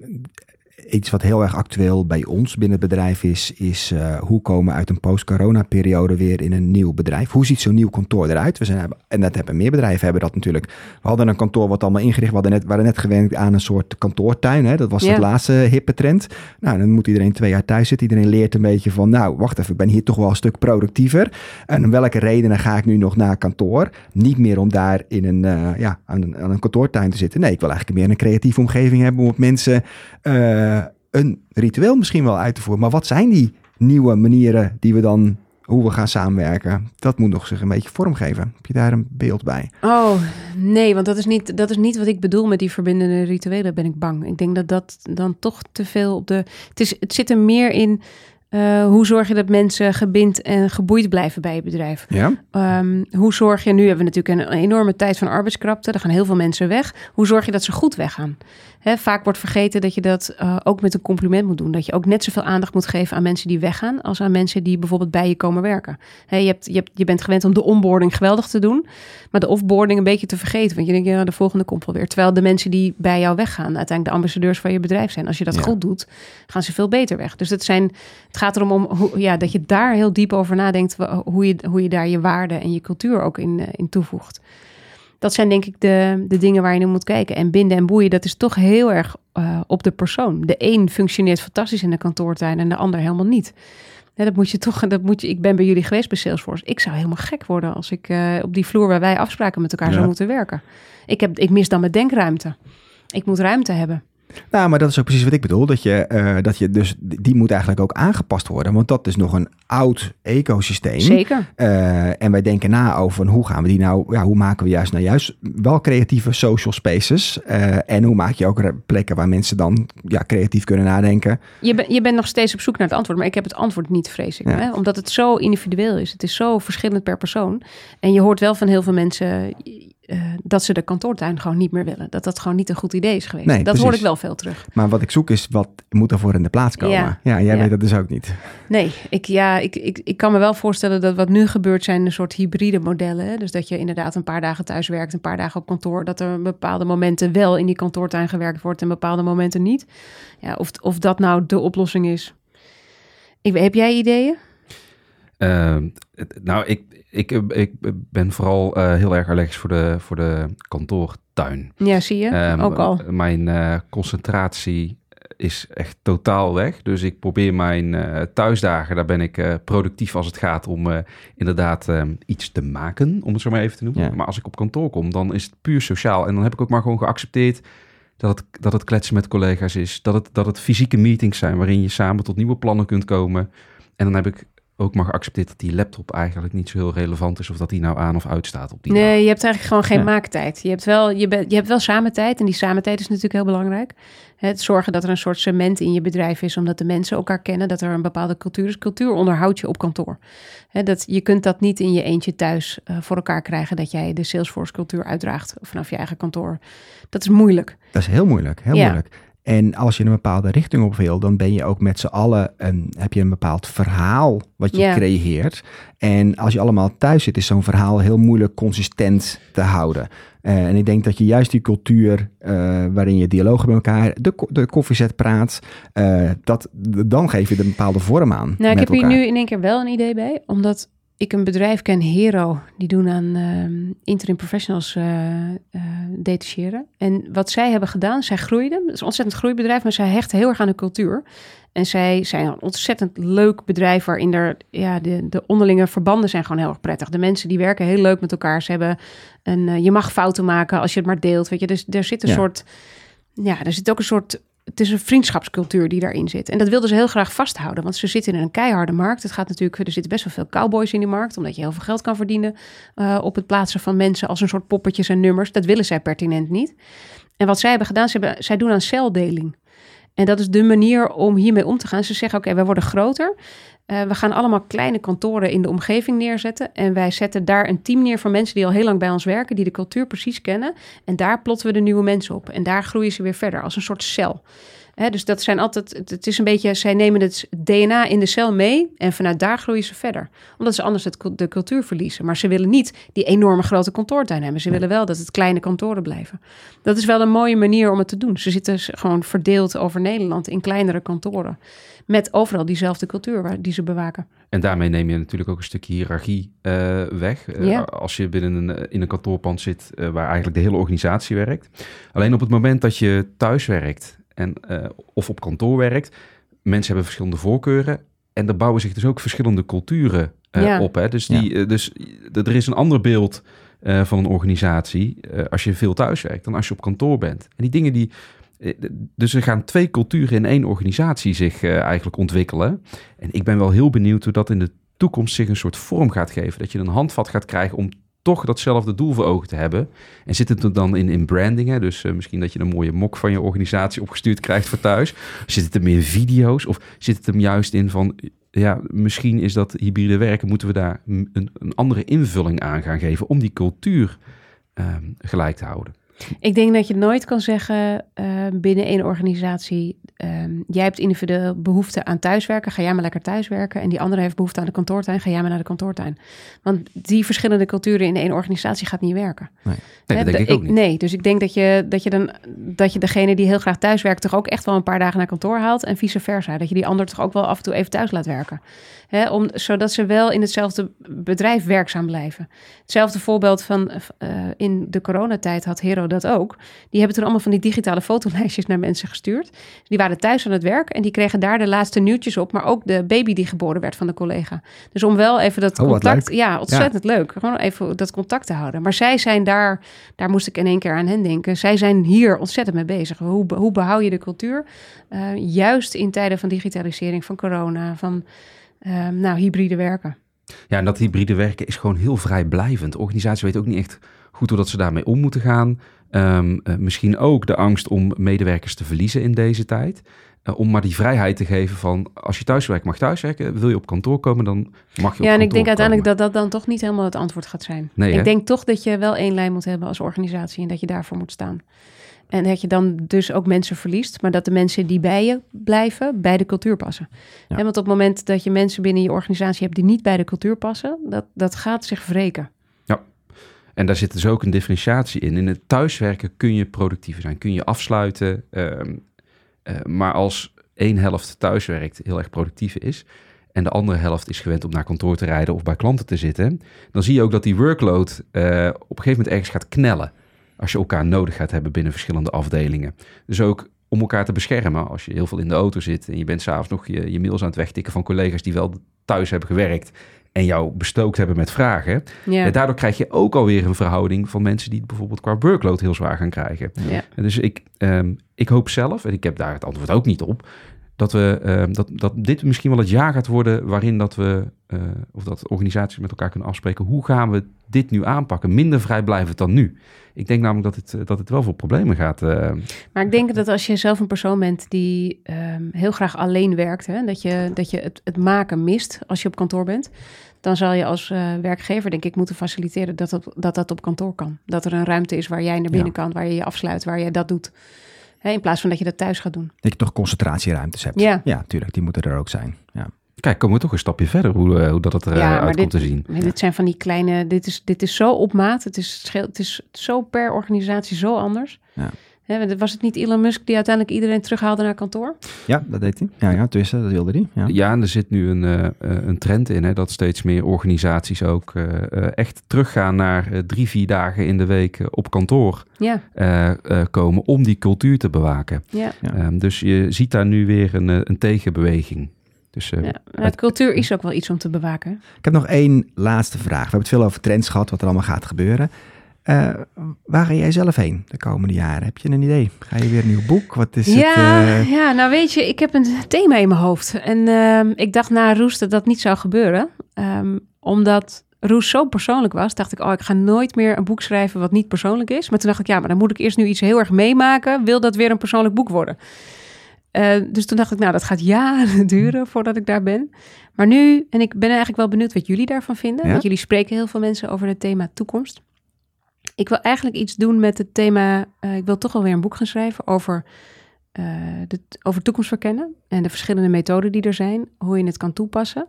iets wat heel erg actueel bij ons binnen het bedrijf is, is uh, hoe komen we uit een post-corona-periode weer in een nieuw bedrijf? Hoe ziet zo'n nieuw kantoor eruit? We zijn, en dat hebben meer bedrijven hebben dat natuurlijk. We hadden een kantoor wat allemaal ingericht, we hadden net, waren net gewend aan een soort kantoortuin. Hè? Dat was het laatste hippe trend. Nou, dan moet iedereen twee jaar thuis zitten. Iedereen leert een beetje van, nou, wacht even, ik ben hier toch wel een stuk productiever. En om welke redenen ga ik nu nog naar kantoor? Niet meer om daar in een, eh, ja, aan, een, aan een kantoortuin te zitten. Nee, ik wil eigenlijk meer een creatieve omgeving hebben om met mensen eh, een ritueel misschien wel uit te voeren. Maar wat zijn die nieuwe manieren die we dan, hoe we gaan samenwerken? Dat moet nog zich een beetje vormgeven. Heb je daar een beeld bij? Oh, nee, want dat is, niet, dat is niet wat ik bedoel met die verbindende rituelen, ben ik bang. Ik denk dat dat dan toch te veel op de... Het, is, het zit er meer in, eh, hoe zorg je dat mensen gebind en geboeid blijven bij je bedrijf? Ja? Ehm, hoe zorg je, nu hebben we natuurlijk een enorme tijd van arbeidskrapte, er gaan heel veel mensen weg. Hoe zorg je dat ze goed weggaan? Hè, vaak wordt vergeten dat je dat eh, ook met een compliment moet doen. Dat je ook net zoveel aandacht moet geven aan mensen die weggaan, als aan mensen die bijvoorbeeld bij je komen werken. Hè, je, hebt, je, hebt, je bent gewend om de onboarding geweldig te doen, maar de offboarding een beetje te vergeten. Want je denkt, ja, de volgende komt wel weer. Terwijl de mensen die bij jou weggaan, uiteindelijk de ambassadeurs van je bedrijf zijn. Als je dat Ja. goed doet, gaan ze veel beter weg. Dus het, zijn, het gaat erom om, hoe, ja, dat je daar heel diep over nadenkt, hoe je, hoe je daar je waarde en je cultuur ook in, eh, in toevoegt. Dat zijn denk ik de, de dingen waar je naar moet kijken. En binden en boeien, dat is toch heel erg eh, op de persoon. De een functioneert fantastisch in de kantoortuin en de ander helemaal niet. Ja, dat moet je toch, dat moet je, ik ben bij jullie geweest bij Salesforce. Ik zou helemaal gek worden als ik eh, op die vloer waar wij afspraken met elkaar Ja. zou moeten werken. Ik, heb, ik mis dan mijn denkruimte. Ik moet ruimte hebben. Nou, maar dat is ook precies wat ik bedoel. Dat je, eh, dat je dus, die moet eigenlijk ook aangepast worden. Want dat is nog een oud ecosysteem. Zeker. Eh, en wij denken na over hoe gaan we die nou, ja, hoe maken we juist nou juist wel creatieve social spaces. Eh, en hoe maak je ook plekken waar mensen dan ja, creatief kunnen nadenken. Je, ben, je bent nog steeds op zoek naar het antwoord, maar ik heb het antwoord niet, vrees ik. Ja. Hè? Omdat het zo individueel is. Het is zo verschillend per persoon. En je hoort wel van heel veel mensen eh, dat ze de kantoortuin gewoon niet meer willen. Dat dat gewoon niet een goed idee is geweest. Nee, dat precies. hoor ik wel veel terug. Maar wat ik zoek is, wat moet daarvoor in de plaats komen? Ja, Ja. jij Ja. weet dat dus ook niet. Nee, ik, ja, ik, ik, ik kan me wel voorstellen dat wat nu gebeurt zijn een soort hybride modellen. Hè? Dus dat je inderdaad een paar dagen thuis werkt, een paar dagen op kantoor. Dat er bepaalde momenten wel in die kantoortuin gewerkt wordt en bepaalde momenten niet. Ja, of, of dat nou de oplossing is. Ik, heb jij ideeën? Ehm, nou, ik, ik, ik ben vooral eh, heel erg allergisch voor de, voor de kantoortuin. Ja, zie je? Ehm, Ook al. Mijn eh, concentratie is echt totaal weg. Dus ik probeer mijn eh, thuisdagen, daar ben ik eh, productief als het gaat om eh, inderdaad ehm, iets te maken, om het zo maar even te noemen. Ja. Maar als ik op kantoor kom, dan is het puur sociaal. En dan heb ik ook maar gewoon geaccepteerd dat het, dat het kletsen met collega's is. Dat het, dat het fysieke meetings zijn waarin je samen tot nieuwe plannen kunt komen. En dan heb ik ook maar geaccepteerd dat die laptop eigenlijk niet zo heel relevant is of dat die nou aan of uit staat op die dag. Nee, je hebt eigenlijk gewoon geen Ja. maaktijd. Je hebt wel, je, bent, je hebt wel samentijd en die samentijd is natuurlijk heel belangrijk. Het zorgen dat er een soort cement in je bedrijf is, omdat de mensen elkaar kennen, dat er een bepaalde cultuur is. Cultuur onderhoud je op kantoor. Hè, dat, je kunt dat niet in je eentje thuis eh, voor elkaar krijgen, dat jij de Salesforce cultuur uitdraagt vanaf je eigen kantoor. Dat is moeilijk. Dat is heel moeilijk, heel Ja. moeilijk. En als je een bepaalde richting op wil, dan ben je ook met z'n allen een, heb je een bepaald verhaal wat je creëert. En als je allemaal thuis zit, is zo'n verhaal heel moeilijk consistent te houden. Eh, en ik denk dat je juist die cultuur eh, waarin je dialoog hebt met elkaar, de, de koffiezet praat, eh, dat, dan geef je er een bepaalde vorm aan. Nou, ik heb hier nu in één keer wel een idee bij, omdat ik een bedrijf ken, Hero, die doen aan ehm, interim professionals eh, detacheren. En wat zij hebben gedaan, zij groeiden. Het is een ontzettend groeibedrijf, maar zij hechten heel erg aan de cultuur. En zij zijn een ontzettend leuk bedrijf waarin er, ja, de, de onderlinge verbanden zijn gewoon heel erg prettig. De mensen die werken heel leuk met elkaar. Ze hebben een, eh, je mag fouten maken als je het maar deelt, weet je. Dus er zit een Ja. soort, ja, er zit ook een soort het is een vriendschapscultuur die daarin zit. En dat wilden ze heel graag vasthouden, want ze zitten in een keiharde markt. Het gaat natuurlijk, er zitten best wel veel cowboys in die markt, omdat je heel veel geld kan verdienen eh, op het plaatsen van mensen als een soort poppetjes en nummers. Dat willen zij pertinent niet. En wat zij hebben gedaan, ze hebben, zij doen aan celdeling. En dat is de manier om hiermee om te gaan. Ze zeggen, oké, wij worden groter. Uh, we gaan allemaal kleine kantoren in de omgeving neerzetten. En wij zetten daar een team neer van mensen die al heel lang bij ons werken, die de cultuur precies kennen. En daar plotten we de nieuwe mensen op. En daar groeien ze weer verder als een soort cel dus dat zijn altijd, het is een beetje, zij nemen het DNA in de cel mee en vanuit daar groeien ze verder. Omdat ze anders het, de cultuur verliezen. Maar ze willen niet die enorme grote kantoortuin hebben. Ze willen wel dat het kleine kantoren blijven. Dat is wel een mooie manier om het te doen. Ze zitten gewoon verdeeld over Nederland in kleinere kantoren. Met overal diezelfde cultuur die ze bewaken. En daarmee neem je natuurlijk ook een stukje hiërarchie uh, weg. Uh, Als je binnen een, eh, in een kantoorpand zit waar eigenlijk de hele organisatie werkt. Alleen op het moment dat je thuis werkt en, uh, of op kantoor werkt. Mensen hebben verschillende voorkeuren. En er bouwen zich dus ook verschillende culturen uh, op. Hè? Dus, die, uh, dus er is een ander beeld van een organisatie als je veel thuis werkt dan als je op kantoor bent. En die dingen die. Dus er gaan twee culturen in één organisatie zich eigenlijk ontwikkelen. En ik ben wel heel benieuwd hoe dat in de toekomst zich een soort vorm gaat geven. Dat je een handvat gaat krijgen om toch datzelfde doel voor ogen te hebben. En zit het er dan in, in branding? Hè? Dus uh, misschien dat je een mooie mok van je organisatie opgestuurd krijgt voor thuis. Zit het meer in video's? Of zit het hem juist in van... Ja, misschien is dat hybride werken. Moeten we daar een, een andere invulling aan gaan geven... om die cultuur uh, gelijk te houden? Ik denk dat je nooit kan zeggen uh, binnen één organisatie: uh, jij hebt individueel behoefte aan thuiswerken, ga jij maar lekker thuiswerken. En die andere heeft behoefte aan de kantoortuin, ga jij maar naar de kantoortuin. Want die verschillende culturen in één organisatie gaat niet werken. Nee, nee dat denk ik ook niet. Nee, dus ik denk dat je, dat, je dan, dat je degene die heel graag thuiswerkt, toch ook echt wel een paar dagen naar kantoor haalt. En vice versa. Dat je die ander toch ook wel af en toe even thuis laat werken. Hè, om, zodat ze wel in hetzelfde bedrijf werkzaam blijven. Hetzelfde voorbeeld van uh, in de coronatijd had Hero dat ook. Die hebben toen allemaal van die digitale fotolijstjes naar mensen gestuurd. Die waren thuis aan het werk en die kregen daar de laatste nieuwtjes op. Maar ook de baby die geboren werd van de collega. Dus om wel even dat oh, contact... Ja, ontzettend leuk. Gewoon even dat contact te houden. Maar zij zijn daar... Daar moest ik in één keer aan hen denken. Zij zijn hier ontzettend mee bezig. Hoe, hoe behoud je de cultuur? Uh, juist in tijden van digitalisering, van corona, van uh, nou, hybride werken. Ja, en dat hybride werken is gewoon heel vrijblijvend. De organisatie weet ook niet echt goed hoe dat ze daarmee om moeten gaan. Um, uh, misschien ook de angst om medewerkers te verliezen in deze tijd. Uh, om maar die vrijheid te geven van als je thuiswerkt mag thuiswerken. Wil je op kantoor komen, dan mag je op Ja, en ik denk uiteindelijk dat dat dan toch niet helemaal het antwoord gaat zijn. Nee, ik hè? denk toch dat je wel één lijn moet hebben als organisatie en dat je daarvoor moet staan. En dat je dan dus ook mensen verliest, maar dat de mensen die bij je blijven, bij de cultuur passen. Ja. En want op het moment dat je mensen binnen je organisatie hebt die niet bij de cultuur passen, dat, dat gaat zich wreken. En daar zit dus ook een differentiatie in. In het thuiswerken kun je productiever zijn, kun je afsluiten. Uh, uh, maar als één helft thuiswerkt, heel erg productief is, en de andere helft is gewend om naar kantoor te rijden of bij klanten te zitten, dan zie je ook dat die workload uh, op een gegeven moment ergens gaat knellen als je elkaar nodig gaat hebben binnen verschillende afdelingen. Dus ook om elkaar te beschermen. Als je heel veel in de auto zit en je bent s'avonds nog je, je mails aan het wegtikken van collega's die wel thuis hebben gewerkt en jou bestookt hebben met vragen. Ja. En daardoor krijg je ook alweer een verhouding van mensen die bijvoorbeeld qua workload heel zwaar gaan krijgen. Ja. Dus ik, um, ik hoop zelf, en ik heb daar het antwoord ook niet op, dat, we, uh, dat, dat dit misschien wel het jaar gaat worden waarin dat we, uh, of dat organisaties met elkaar kunnen afspreken, hoe gaan we dit nu aanpakken? Minder vrijblijvend dan nu. Ik denk namelijk dat het, dat het wel voor problemen gaat. Uh... Maar ik denk dat als je zelf een persoon bent die um, heel graag alleen werkt, hè, dat je, dat je het, het maken mist als je op kantoor bent, dan zal je als werkgever, denk ik, moeten faciliteren dat, dat, dat dat op kantoor kan. Dat er een ruimte is waar jij naar binnen ja. kan, waar je je afsluit, waar je dat doet. Hè, in plaats van dat je dat thuis gaat doen. Dat je toch concentratieruimtes hebt. Ja, ja tuurlijk, die moeten er ook zijn. Ja. Kijk, komen we toch een stapje verder hoe, uh, hoe dat het eruit ja, uit komt te zien. Maar dit zijn van die kleine, dit is, dit is zo op maat. Het is, het is zo per organisatie zo anders. Ja. He, was het niet Elon Musk die uiteindelijk iedereen terughaalde naar kantoor? Ja, dat deed hij. Ja, ja tussen, dat wilde hij. Ja. ja, en er zit nu een, uh, een trend in, hè, dat steeds meer organisaties ook uh, echt teruggaan naar drie, vier dagen in de week op kantoor ja. komen om die cultuur te bewaken. Ja. Um, dus je ziet daar nu weer een, een tegenbeweging. Dus, uh, ja, het, cultuur is ook wel iets om te bewaken. Ik heb nog één laatste vraag. We hebben het veel over trends gehad, wat er allemaal gaat gebeuren. Uh, waar ga jij zelf heen de komende jaren? Heb je een idee? Ga je weer een nieuw boek? Wat is ja, het? Uh... Ja, nou weet je, ik heb een thema in mijn hoofd. En uh, ik dacht na Roest dat dat niet zou gebeuren. Um, omdat Roes zo persoonlijk was, dacht ik, oh, ik ga nooit meer een boek schrijven wat niet persoonlijk is. Maar toen dacht ik, ja, maar dan moet ik eerst nu iets heel erg meemaken. Wil dat weer een persoonlijk boek worden? Uh, dus toen dacht ik, nou, dat gaat jaren duren voordat ik daar ben. Maar nu, en ik ben eigenlijk wel benieuwd wat jullie daarvan vinden. Ja? Want jullie spreken heel veel mensen over het thema toekomst. Ik wil eigenlijk iets doen met het thema, uh, ik wil toch alweer een boek gaan schrijven over, uh, de, over toekomst verkennen. En de verschillende methoden die er zijn, hoe je het kan toepassen.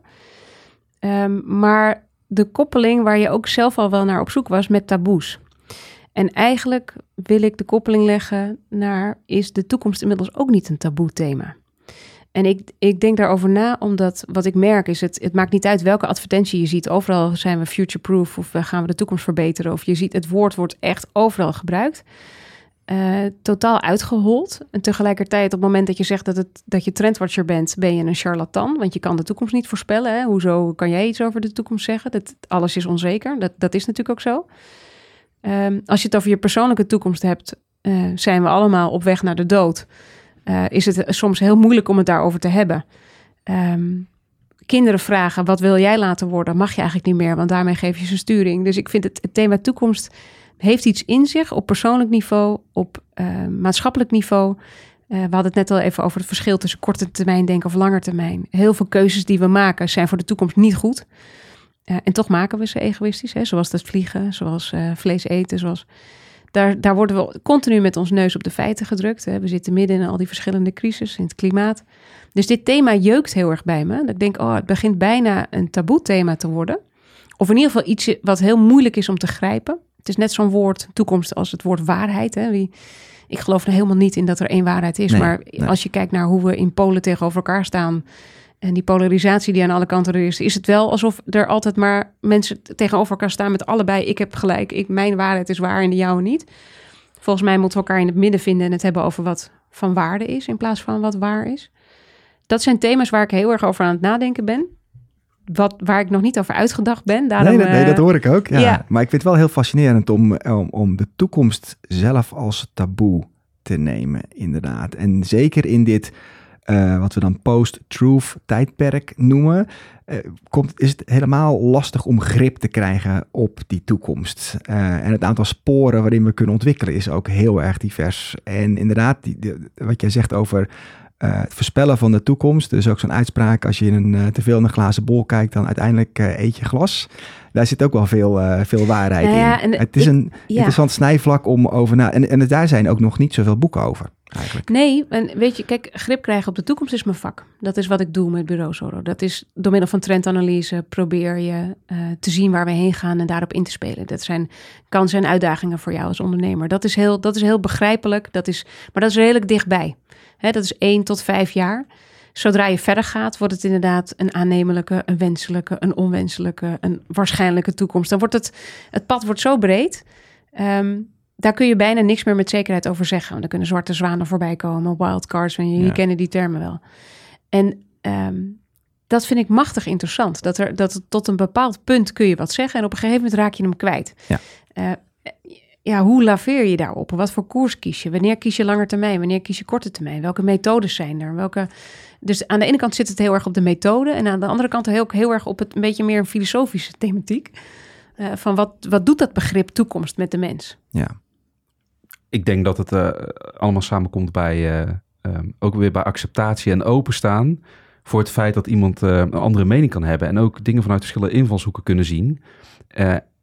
Um, maar de koppeling waar je ook zelf al wel naar op zoek was met taboes. En eigenlijk wil ik de koppeling leggen naar, is de toekomst inmiddels ook niet een taboe thema? En ik, ik denk daarover na, omdat wat ik merk is, het, het maakt niet uit welke advertentie je ziet. Overal zijn we future-proof of gaan we de toekomst verbeteren. Of je ziet, het woord wordt echt overal gebruikt. Uh, totaal uitgehold. En tegelijkertijd, op het moment dat je zegt dat, het, dat je trendwatcher bent, ben je een charlatan. Want je kan de toekomst niet voorspellen. Hè? Hoezo kan jij iets over de toekomst zeggen? Dat, alles is onzeker. Dat, dat is natuurlijk ook zo. Um, als je het over je persoonlijke toekomst hebt, uh, zijn we allemaal op weg naar de dood. Uh, is het soms heel moeilijk om het daarover te hebben. Um, kinderen vragen, wat wil jij laten worden? Mag je eigenlijk niet meer, want daarmee geef je ze sturing. Dus ik vind het, het thema toekomst heeft iets in zich op persoonlijk niveau, op uh, maatschappelijk niveau. Uh, we hadden het net al even over het verschil tussen korte termijn denken of lange termijn. Heel veel keuzes die we maken zijn voor de toekomst niet goed. En toch maken we ze egoïstisch, hè? zoals dat vliegen, zoals vlees eten. Zoals... Daar, daar worden we continu met ons neus op de feiten gedrukt. Hè? We zitten midden in al die verschillende crisis in het klimaat. Dus dit thema jeukt heel erg bij me. Dat ik denk, oh, het begint bijna een taboe thema te worden. Of in ieder geval iets wat heel moeilijk is om te grijpen. Het is net zo'n woord toekomst als het woord waarheid. Hè? Wie, ik geloof er helemaal niet in dat er één waarheid is. Nee, maar nee. als je kijkt naar hoe we in Polen tegenover elkaar staan. En die polarisatie die aan alle kanten er is, is het wel alsof er altijd maar mensen tegenover elkaar staan met allebei. Ik heb gelijk, ik, mijn waarheid is waar en de jouwe niet. Volgens mij moeten we elkaar in het midden vinden en het hebben over wat van waarde is in plaats van wat waar is. Dat zijn thema's waar ik heel erg over aan het nadenken ben wat, waar ik nog niet over uitgedacht ben. Daarom, nee, dat, nee, dat hoor ik ook. Ja. ja. Maar ik vind het wel heel fascinerend om, om, om de toekomst zelf als taboe te nemen, inderdaad. En zeker in dit, uh, wat we dan post-truth tijdperk noemen, uh, komt, is het helemaal lastig om grip te krijgen op die toekomst. Uh, en het aantal sporen waarin we kunnen ontwikkelen is ook heel erg divers. En inderdaad, die, wat jij zegt over uh, het voorspellen van de toekomst. Dus ook zo'n uitspraak, als je in een, uh, te veel in een glazen bol kijkt, dan uiteindelijk uh, eet je glas. Daar zit ook wel veel, veel waarheid nou ja, in. Het is ik, een ja. interessant snijvlak om over na... En, en daar zijn ook nog niet zoveel boeken over, eigenlijk. Nee, en weet je, kijk, grip krijgen op de toekomst is mijn vak. Dat is wat ik doe met Bureau Zoro. Dat is door middel van trendanalyse probeer je te zien waar we heen gaan en daarop in te spelen. Dat zijn kansen en uitdagingen voor jou als ondernemer. Dat is heel, dat is heel begrijpelijk, dat is, maar dat is redelijk dichtbij. Hè, dat is één tot vijf jaar. Zodra je verder gaat, wordt het inderdaad een aannemelijke, een wenselijke, een onwenselijke, een waarschijnlijke toekomst. Dan wordt het, het pad wordt zo breed. Um, daar kun je bijna niks meer met zekerheid over zeggen. Want dan kunnen zwarte zwanen voorbij komen, wildcards, en Ja. je kennen die termen wel. En um, dat vind ik machtig interessant. Dat, er, dat tot een bepaald punt kun je wat zeggen en op een gegeven moment raak je hem kwijt. Ja. Uh, ja, hoe laveer je daarop? Wat voor koers kies je? Wanneer kies je lange termijn? Wanneer kies je korte termijn? Welke methodes zijn er? Welke... Dus aan de ene kant zit het heel erg op de methode. En aan de andere kant heel, heel erg op het een beetje meer een filosofische thematiek. Uh, van wat, wat doet dat begrip toekomst met de mens? Ja. Ik denk dat het uh, allemaal samenkomt bij uh, um, ook weer bij acceptatie en openstaan voor het feit dat iemand een andere mening kan hebben en ook dingen vanuit verschillende invalshoeken kunnen zien.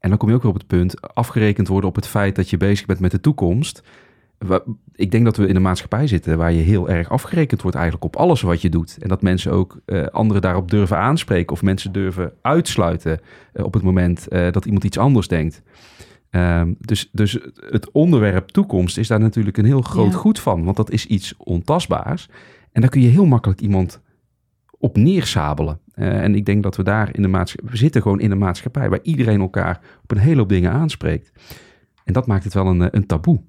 En dan kom je ook weer op het punt afgerekend worden op het feit dat je bezig bent met de toekomst. Ik denk dat we in een maatschappij zitten waar je heel erg afgerekend wordt eigenlijk op alles wat je doet. En dat mensen ook uh, anderen daarop durven aanspreken of mensen durven uitsluiten uh, op het moment uh, dat iemand iets anders denkt. Um, dus, dus het onderwerp toekomst is daar natuurlijk een heel groot ja. goed van, want dat is iets ontastbaars. En daar kun je heel makkelijk iemand op neersabelen. Uh, en ik denk dat we daar in de maatschappij... We zitten gewoon in een maatschappij waar iedereen elkaar op een hele hoop dingen aanspreekt. En dat maakt het wel een, een taboe.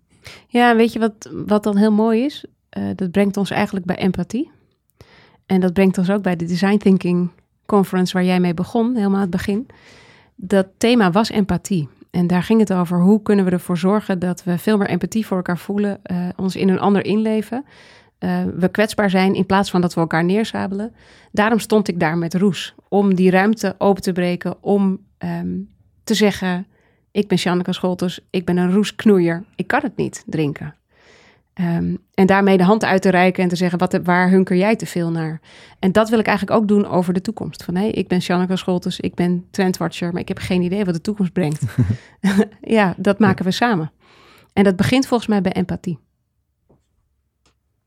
Ja, weet je wat, wat dan heel mooi is? Uh, dat brengt ons eigenlijk bij empathie. En dat brengt ons ook bij de Design Thinking Conference waar jij mee begon, helemaal aan het begin. Dat thema was empathie. En daar ging het over hoe kunnen we ervoor zorgen dat we veel meer empathie voor elkaar voelen, ons in een ander inleven. Uh, we kwetsbaar zijn in plaats van dat we elkaar neersabelen. Daarom stond ik daar met Roes. Om die ruimte open te breken. Om ehm, te zeggen: Ik ben Janneke Scholters, ik ben een roesknoeier, ik kan het niet drinken. Ehm, en daarmee de hand uit te reiken en te zeggen: wat, waar hunker jij te veel naar? En dat wil ik eigenlijk ook doen over de toekomst. Van hey, ik ben Janneke Scholters, ik ben trendwatcher, maar ik heb geen idee wat de toekomst brengt. ja, dat maken we samen. En dat begint volgens mij bij empathie.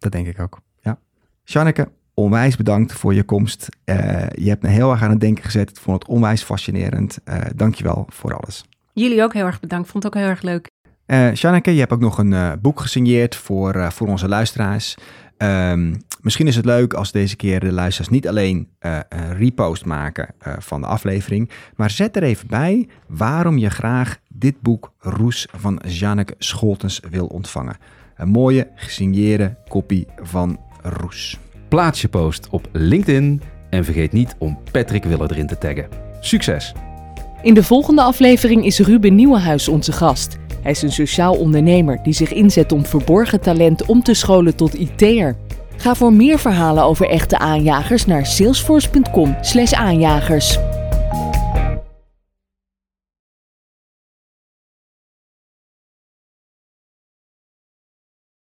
Dat denk ik ook. Ja. Janneke, onwijs bedankt voor je komst. Uh, je hebt me heel erg aan het denken gezet. Ik vond het onwijs fascinerend. Uh, dankjewel voor alles. Jullie ook heel erg bedankt. Vond het ook heel erg leuk. Uh, Janneke, je hebt ook nog een uh, boek gesigneerd voor, voor onze luisteraars. Um, misschien is het leuk als deze keer de luisteraars niet alleen een repost maken van de aflevering, maar zet er even bij waarom je graag dit boek Roes van Janneke Scholtens wil ontvangen. Een mooie gesigneerde kopie van Roes. Plaats je post op LinkedIn en vergeet niet om Patrick Willer erin te taggen. Succes! In de volgende aflevering is Ruben Nieuwenhuis onze gast. Hij is een sociaal ondernemer die zich inzet om verborgen talent om te scholen tot IT'er. Ga voor meer verhalen over echte aanjagers naar salesforce.com/aanjagers.